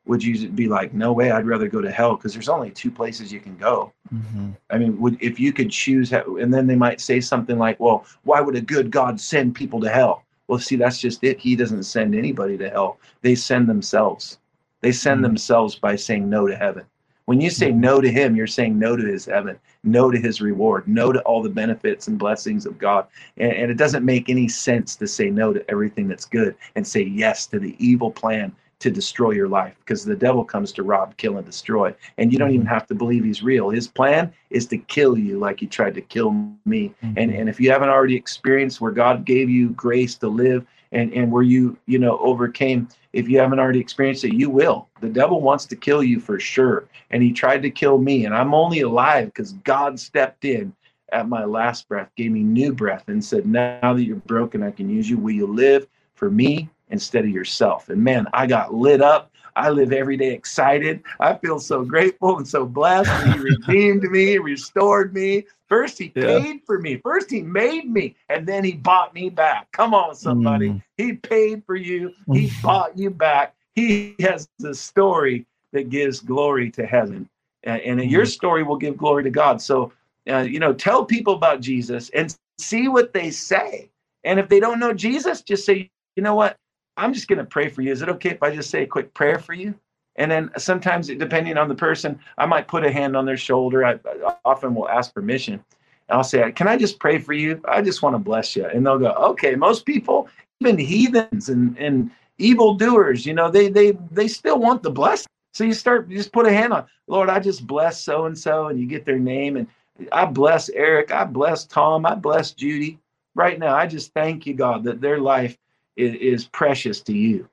would you be like, no way, I'd rather go to hell because there's only two places you can go. Mm-hmm. I mean, would if you could choose, and then they might say something like, well, why would a good God send people to hell? Well, see, that's just it. He doesn't send anybody to hell. They send themselves. They send mm-hmm. themselves by saying no to heaven. When you say no to him, you're saying no to his heaven, no to his reward, no to all the benefits and blessings of God. And, and, it doesn't make any sense to say no to everything that's good and say yes to the evil plan to destroy your life because the devil comes to rob, kill, and destroy. And you don't even mm-hmm. have to believe he's real. His plan is to kill you like he tried to kill me. Mm-hmm. And, and if you haven't already experienced where God gave you grace to live and, and where you, you know, overcame if you haven't already experienced it, you will. The devil wants to kill you for sure. And he tried to kill me. And I'm only alive because God stepped in at my last breath, gave me new breath, and said, Now that you're broken, I can use you. Will you live for me instead of yourself? And man, I got lit up. I live every day excited. I feel so grateful and so blessed. He <laughs> redeemed me, restored me. First, he yeah. paid for me. First, he made me, and then he bought me back. Come on, somebody. Mm. He paid for you. He bought you back. He has the story that gives glory to heaven, and, and mm. your story will give glory to God. So, uh, you know, tell people about Jesus and see what they say. And if they don't know Jesus, just say, you know what? I'm just going to pray for you. Is it okay if I just say a quick prayer for you? And then sometimes, depending on the person, I might put a hand on their shoulder. I, I often will ask permission. And I'll say, Can I just pray for you? I just want to bless you. And they'll go, Okay. Most people, even heathens and, and evil doers, you know, they they they still want the blessing. So you start, you just put a hand on, Lord, I just bless so and so, and you get their name. And I bless Eric. I bless Tom. I bless Judy. Right now, I just thank you, God, that their life is, is precious to you.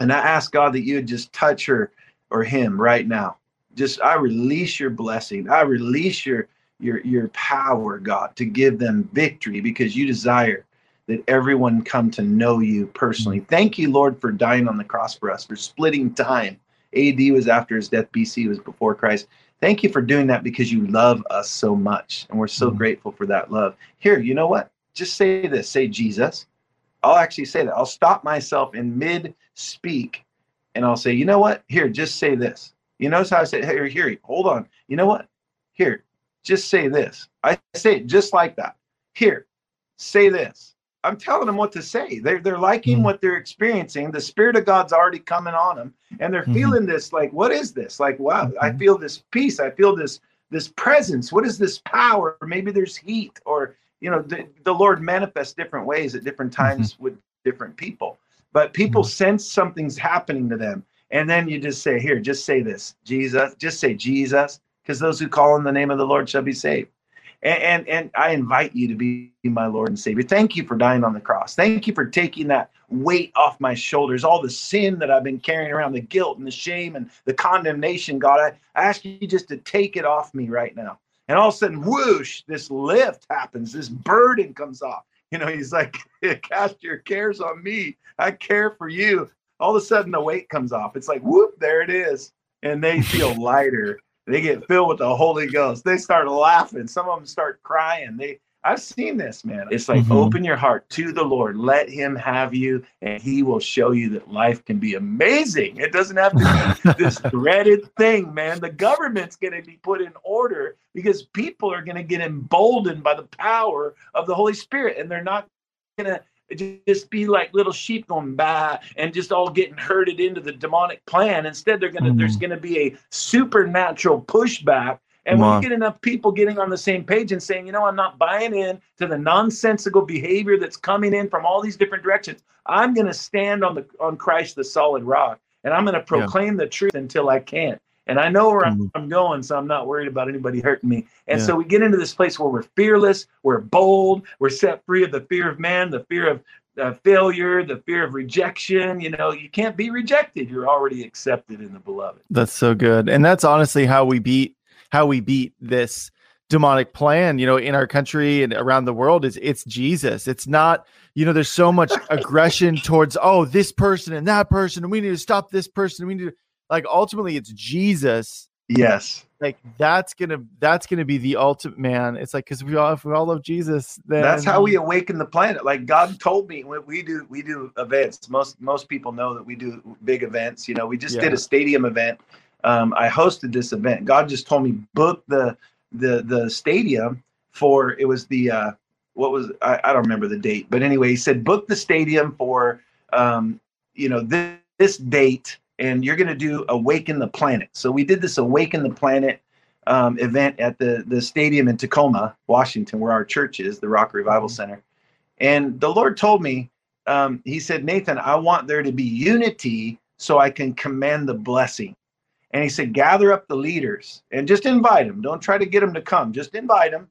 And I ask God that you would just touch her or him right now. Just I release your blessing. I release your your your power, God, to give them victory because you desire that everyone come to know you personally. Thank you, Lord, for dying on the cross for us, for splitting time. AD was after his death, BC was before Christ. Thank you for doing that because you love us so much. And we're so mm-hmm. grateful for that love. Here, you know what? just say this, say Jesus. I'll actually say that. I'll stop myself in mid speak and I'll say, you know what? Here, just say this. You notice how I say, here, here, hold on. You know what? Here, just say this. I say it just like that. Here, say this. I'm telling them what to say. They're they're liking mm-hmm. what they're experiencing. The spirit of God's already coming on them, and they're mm-hmm. feeling this like, what is this? Like, wow, mm-hmm. I feel this peace. I feel this this presence. What is this power? maybe there's heat, or you know, the, the Lord manifests different ways at different mm-hmm. times with different people. But people mm-hmm. sense something's happening to them, and then you just say, here, just say this, Jesus. Just say Jesus, because those who call on the name of the Lord shall be saved. And, and, and I invite you to be my Lord and Savior. Thank you for dying on the cross. Thank you for taking that weight off my shoulders, all the sin that I've been carrying around, the guilt and the shame and the condemnation. God, I, I ask you just to take it off me right now. And all of a sudden, whoosh, this lift happens, this burden comes off. You know, he's like, <laughs> cast your cares on me. I care for you. All of a sudden, the weight comes off. It's like, whoop, there it is. And they feel <laughs> lighter they get filled with the Holy Ghost. They start laughing. Some of them start crying. They I've seen this, man. It's like mm-hmm. open your heart to the Lord. Let him have you, and he will show you that life can be amazing. It doesn't have to be <laughs> this dreaded thing, man. The government's going to be put in order because people are going to get emboldened by the power of the Holy Spirit, and they're not going to just be like little sheep going by and just all getting herded into the demonic plan. Instead, they're gonna mm-hmm. there's gonna be a supernatural pushback. And when you get enough people getting on the same page and saying, you know, I'm not buying in to the nonsensical behavior that's coming in from all these different directions. I'm gonna stand on the on Christ the solid rock and I'm gonna proclaim yeah. the truth until I can't and I know where mm-hmm. I'm going, so I'm not worried about anybody hurting me. And yeah. so we get into this place where we're fearless, we're bold, we're set free of the fear of man, the fear of uh, failure, the fear of rejection. You know, you can't be rejected; you're already accepted in the beloved. That's so good, and that's honestly how we beat how we beat this demonic plan you know in our country and around the world is it's jesus it's not you know there's so much <laughs> aggression towards oh this person and that person and we need to stop this person we need to like ultimately it's Jesus. Yes. Like that's gonna that's gonna be the ultimate man. It's like because we all if we all love Jesus, then that's how we awaken the planet. Like God told me we do we do events. Most most people know that we do big events. You know, we just yeah. did a stadium event. Um, I hosted this event. God just told me book the the the stadium for it was the uh, what was I, I don't remember the date, but anyway, he said book the stadium for um, you know this, this date and you're going to do Awaken the Planet. So we did this Awaken the Planet um, event at the the stadium in Tacoma, Washington, where our church is, the Rock Revival Center. And the Lord told me, um, He said, Nathan, I want there to be unity so I can command the blessing. And He said, gather up the leaders and just invite them. Don't try to get them to come. Just invite them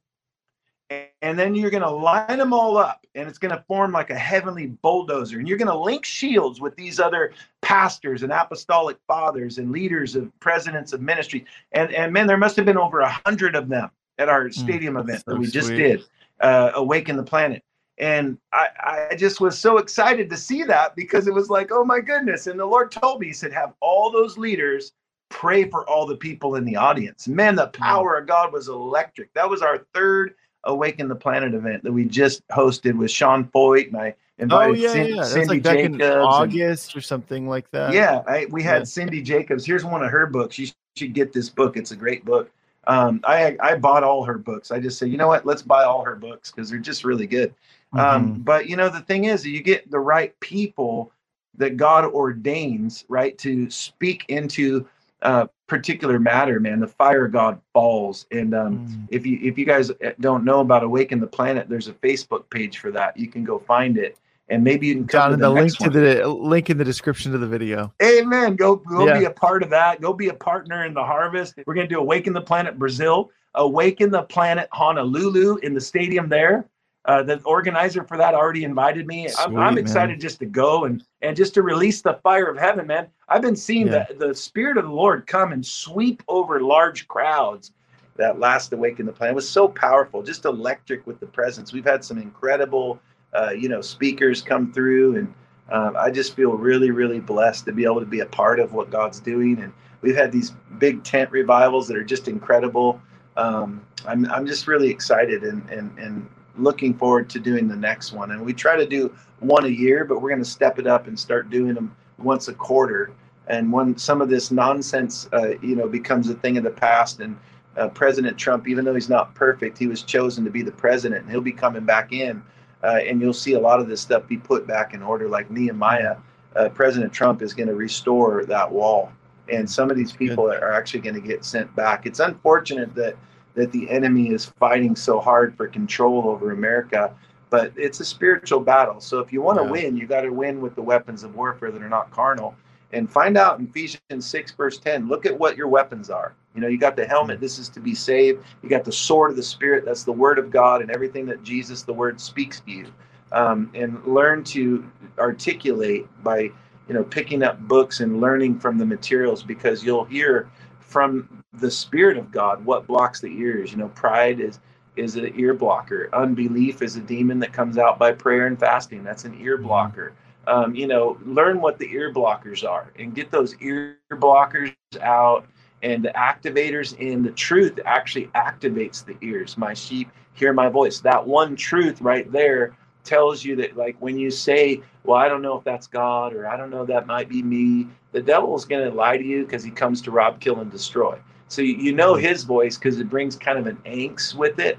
and then you're going to line them all up and it's going to form like a heavenly bulldozer. And you're going to link shields with these other pastors and apostolic fathers and leaders of presidents of ministry and and man there must have been over a hundred of them at our hmm, stadium mm, event so that we just did uh, awaken the planet. And I, I just was so excited to see that because it was like oh my goodness. And the lord told me he said have all those leaders pray for all the people in the audience. Man the hmm. power mm. of god was electric. That was our third Awaken the Planet event that we just hosted with Sean Feucht, and I invited oh, yeah, Cindy, yeah. Cindy like Jacobs. August and, or something like that. Yeah, I, we had yeah. Cindy Jacobs. Here's one of her books. You should get this book. It's a great book. Um, I I bought all her books. I just said, you know what? Let's buy all her books because they're just really good. Um, mm-hmm. Um, but you know, the thing is, you get the right people that God ordains, right, to speak into uh, particular matter, man, the fire God falls. And um, mm. if you if you guys uh, don't know about Awaken the Planet, there's a Facebook page for that. You can go find it, and maybe you can come John, the, the link to the link in the description of the video. Amen. Go go yeah. be a part of that. Go be a partner in the harvest. We're gonna do Awaken the Planet Brazil, Awaken the Planet Honolulu in the stadium there. Uh, the organizer for that already invited me. Sweet, I'm, I'm, excited man. just to go and and just to release the fire of heaven, man. I've been seeing yeah. the, the spirit of the Lord come and sweep over large crowds. That last awaken the plan was so powerful, just electric with the presence. We've had some incredible, uh, you know, speakers come through, and um, I just feel really, really blessed to be able to be a part of what God's doing. And we've had these big tent revivals that are just incredible. Um, I'm I'm just really excited and and and looking forward to doing the next one. And we try to do one a year, but we're going to step it up and start doing them once a quarter. And when some of this nonsense, uh, you know, becomes a thing of the past, and uh, President Trump, even though he's not perfect, he was chosen to be the president, and he'll be coming back in, uh, and you'll see a lot of this stuff be put back in order, like Nehemiah. Uh, President Trump is going to restore that wall, and some of these people Good. are actually going to get sent back. It's unfortunate that that the enemy is fighting so hard for control over America but it's a spiritual battle. So if you want to yeah. win, you got to win with the weapons of warfare that are not carnal. And find out in Ephesians 6, verse 10, look at what your weapons are. You know, you got the helmet, this is to be saved. You got the sword of the Spirit, that's the word of God and everything that Jesus, the word, speaks to you. Um, and learn to articulate by, you know, picking up books and learning from the materials because you'll hear from the Spirit of God what blocks the ears. You know, pride is is an ear blocker. Unbelief is a demon that comes out by prayer and fasting. That's an ear mm-hmm. blocker. Um, you know, learn what the ear blockers are and get those ear blockers out. And the activators in the truth actually activates the ears. My sheep hear my voice. That one truth right there tells you that, like, when you say, Well, I don't know if that's God or I don't know, that might be me, the devil is going to lie to you because he comes to rob, kill, and destroy. So you know mm-hmm. his voice because it brings kind of an angst with it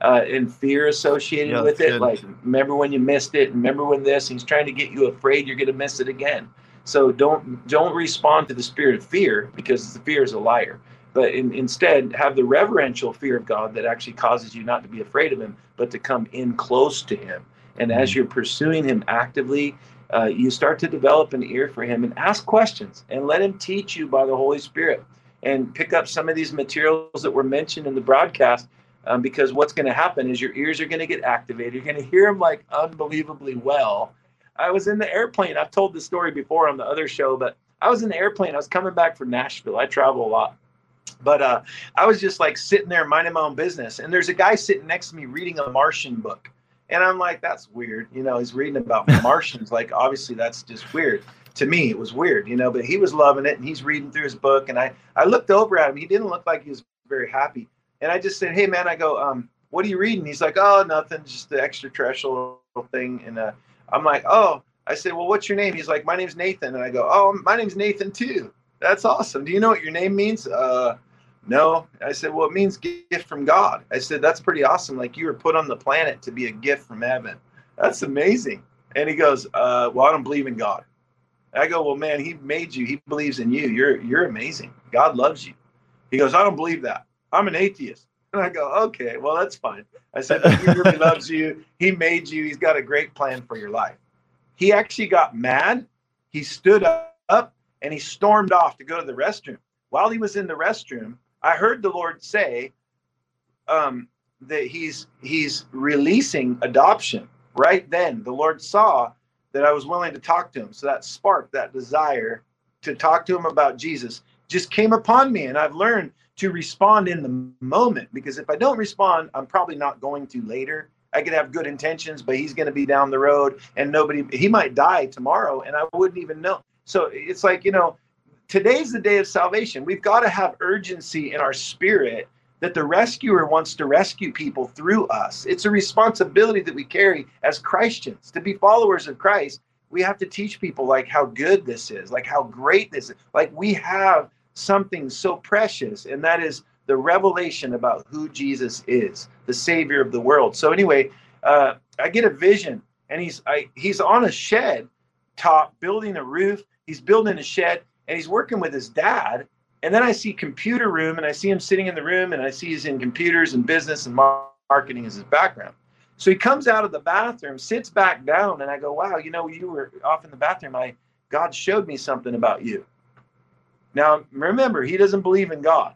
uh, and fear associated yeah, with it. Good. Like, remember when you missed it? Remember when this? He's trying to get you afraid you're going to miss it again. So don't don't respond to the spirit of fear because the fear is a liar. But in, instead, have the reverential fear of God that actually causes you not to be afraid of Him, but to come in close to Him. And as mm-hmm. you're pursuing Him actively, uh, you start to develop an ear for Him and ask questions and let Him teach you by the Holy Spirit. And pick up some of these materials that were mentioned in the broadcast um, because what's going to happen is your ears are going to get activated. You're going to hear them like unbelievably well. I was in the airplane. I've told this story before on the other show, but I was in the airplane. I was coming back from Nashville. I travel a lot. But uh, I was just like sitting there minding my own business. And there's a guy sitting next to me reading a Martian book. And I'm like, that's weird. You know, he's reading about <laughs> Martians. Like, obviously, that's just weird. To me, it was weird, you know, but he was loving it and he's reading through his book. And I, I looked over at him. He didn't look like he was very happy. And I just said, "Hey, man," I go, um, "What are you reading?" He's like, "Oh, nothing, just the extraterrestrial thing." And uh, I'm like, "Oh," I said, "Well, what's your name?" He's like, "My name's Nathan." And I go, "Oh, my name's Nathan too. That's awesome. Do you know what your name means?" Uh, no. I said, "Well, it means gift from God." I said, "That's pretty awesome. Like you were put on the planet to be a gift from heaven. That's amazing." And he goes, uh, "Well, I don't believe in God." I go, "Well, man, He made you. He believes in you. You're you're amazing. God loves you." He goes, "I don't believe that." I'm an atheist. And I go, okay, well, that's fine. I said, he really loves you. He made you. He's got a great plan for your life. He actually got mad. He stood up and he stormed off to go to the restroom. While he was in the restroom, I heard the Lord say um, that he's he's releasing adoption. Right then, the Lord saw that I was willing to talk to him. So that spark, that desire to talk to him about Jesus just came upon me. And I've learned to respond in the moment because if I don't respond, I'm probably not going to later. I could have good intentions, but he's going to be down the road and nobody, he might die tomorrow and I wouldn't even know. So it's like, you know, today's the day of salvation. We've got to have urgency in our spirit that the rescuer wants to rescue people through us. It's a responsibility that we carry as Christians to be followers of Christ. We have to teach people like how good this is, like how great this is. Like we have something so precious, and that is the revelation about who Jesus is, the Savior of the world. So anyway, uh, I get a vision, and he's I, he's on a shed top, building a roof. He's building a shed, and he's working with his dad. And then I see computer room, and I see him sitting in the room, and I see he's in computers and business and marketing as his background. So he comes out of the bathroom, sits back down, and I go, "Wow, you know, you were off in the bathroom. I God showed me something about you." Now, remember, he doesn't believe in God.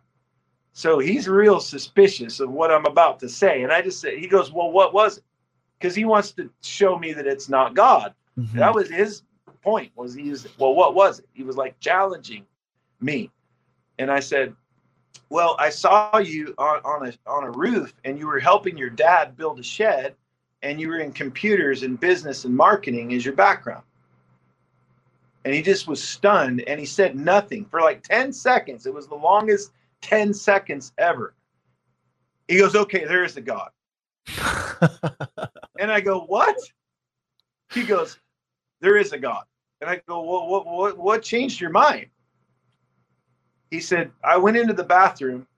So he's real suspicious of what I'm about to say. And I just said, he goes, Well, what was it? Because he wants to show me that it's not God. Mm-hmm. That was his point, was he was, well, what was it? He was like challenging me. And I said, Well, I saw you on, on a on a roof and you were helping your dad build a shed and you were in computers and business and marketing as your background and he just was stunned and he said nothing for like 10 seconds. It was the longest 10 seconds ever. He goes, Okay, there is the God. <laughs> and I go, What? He goes, There is a God. And I go, well, what, what, what changed your mind? He said, I went into the bathroom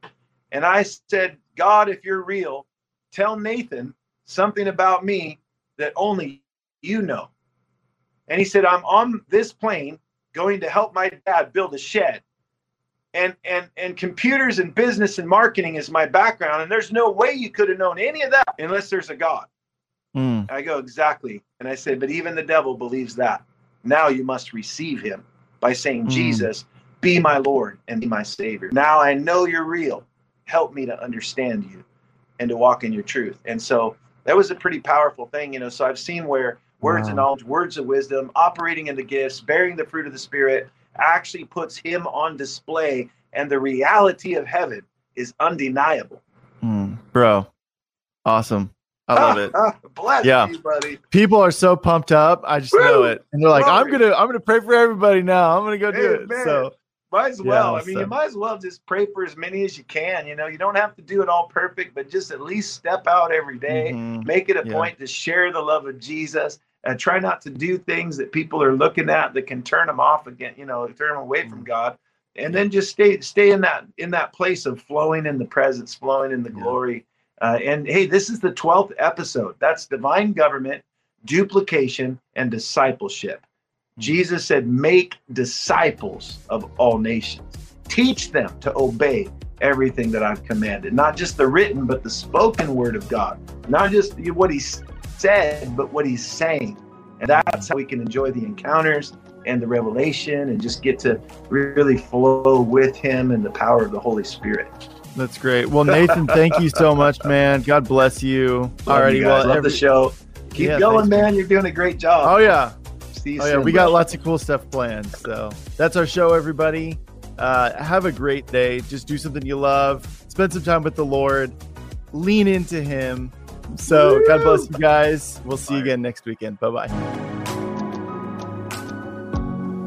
and I said, God, if you're real, tell Nathan something about me that only you know. And he said, I'm on this plane going to help my dad build a shed. And and and computers and business and marketing is my background. And there's no way you could have known any of that unless there's a God. Mm. I go, exactly. And I said, but even the devil believes that. Now you must receive him by saying, mm. Jesus, be my Lord and be my Savior. Now I know you're real. Help me to understand you and to walk in your truth. And so that was a pretty powerful thing, you know. So I've seen where words wow. of knowledge, words of wisdom, operating in the gifts, bearing the fruit of the Spirit actually puts him on display. And the reality of heaven is undeniable. Mm, bro, awesome. I love it. <laughs> Bless yeah. you, buddy. People are so pumped up. I just Woo! know it. And they're like, I'm gonna I'm gonna pray for everybody now. I'm gonna go do it. So might as well. Yeah, I mean, so. you might as well just pray for as many as you can. You know, you don't have to do it all perfect, but just at least step out every day. Mm-hmm. Make it a yeah. point to share the love of Jesus and try not to do things that people are looking at that can turn them off again, you know, turn them away mm-hmm. from God. And then just stay stay in that in that place of flowing in the presence, flowing in the yeah. glory. Uh, and hey, this is the 12th episode. That's divine government, duplication, and discipleship. Jesus said, Make disciples of all nations. Teach them to obey everything that I've commanded, not just the written, but the spoken word of God, not just what he said, but what he's saying. And that's how we can enjoy the encounters and the revelation and just get to really flow with him and the power of the Holy Spirit. That's great. Well, Nathan, thank you so much, man. God bless you. Alrighty, well, love every... the show. Keep yeah, going, man. Man. You're doing a great job. Oh yeah, See oh, yeah, we got lots of cool stuff planned. So that's our show, everybody. Uh, have a great day. Just do something you love. Spend some time with the Lord. Lean into Him. So Woo! God bless you guys. We'll see you again next weekend. Bye bye.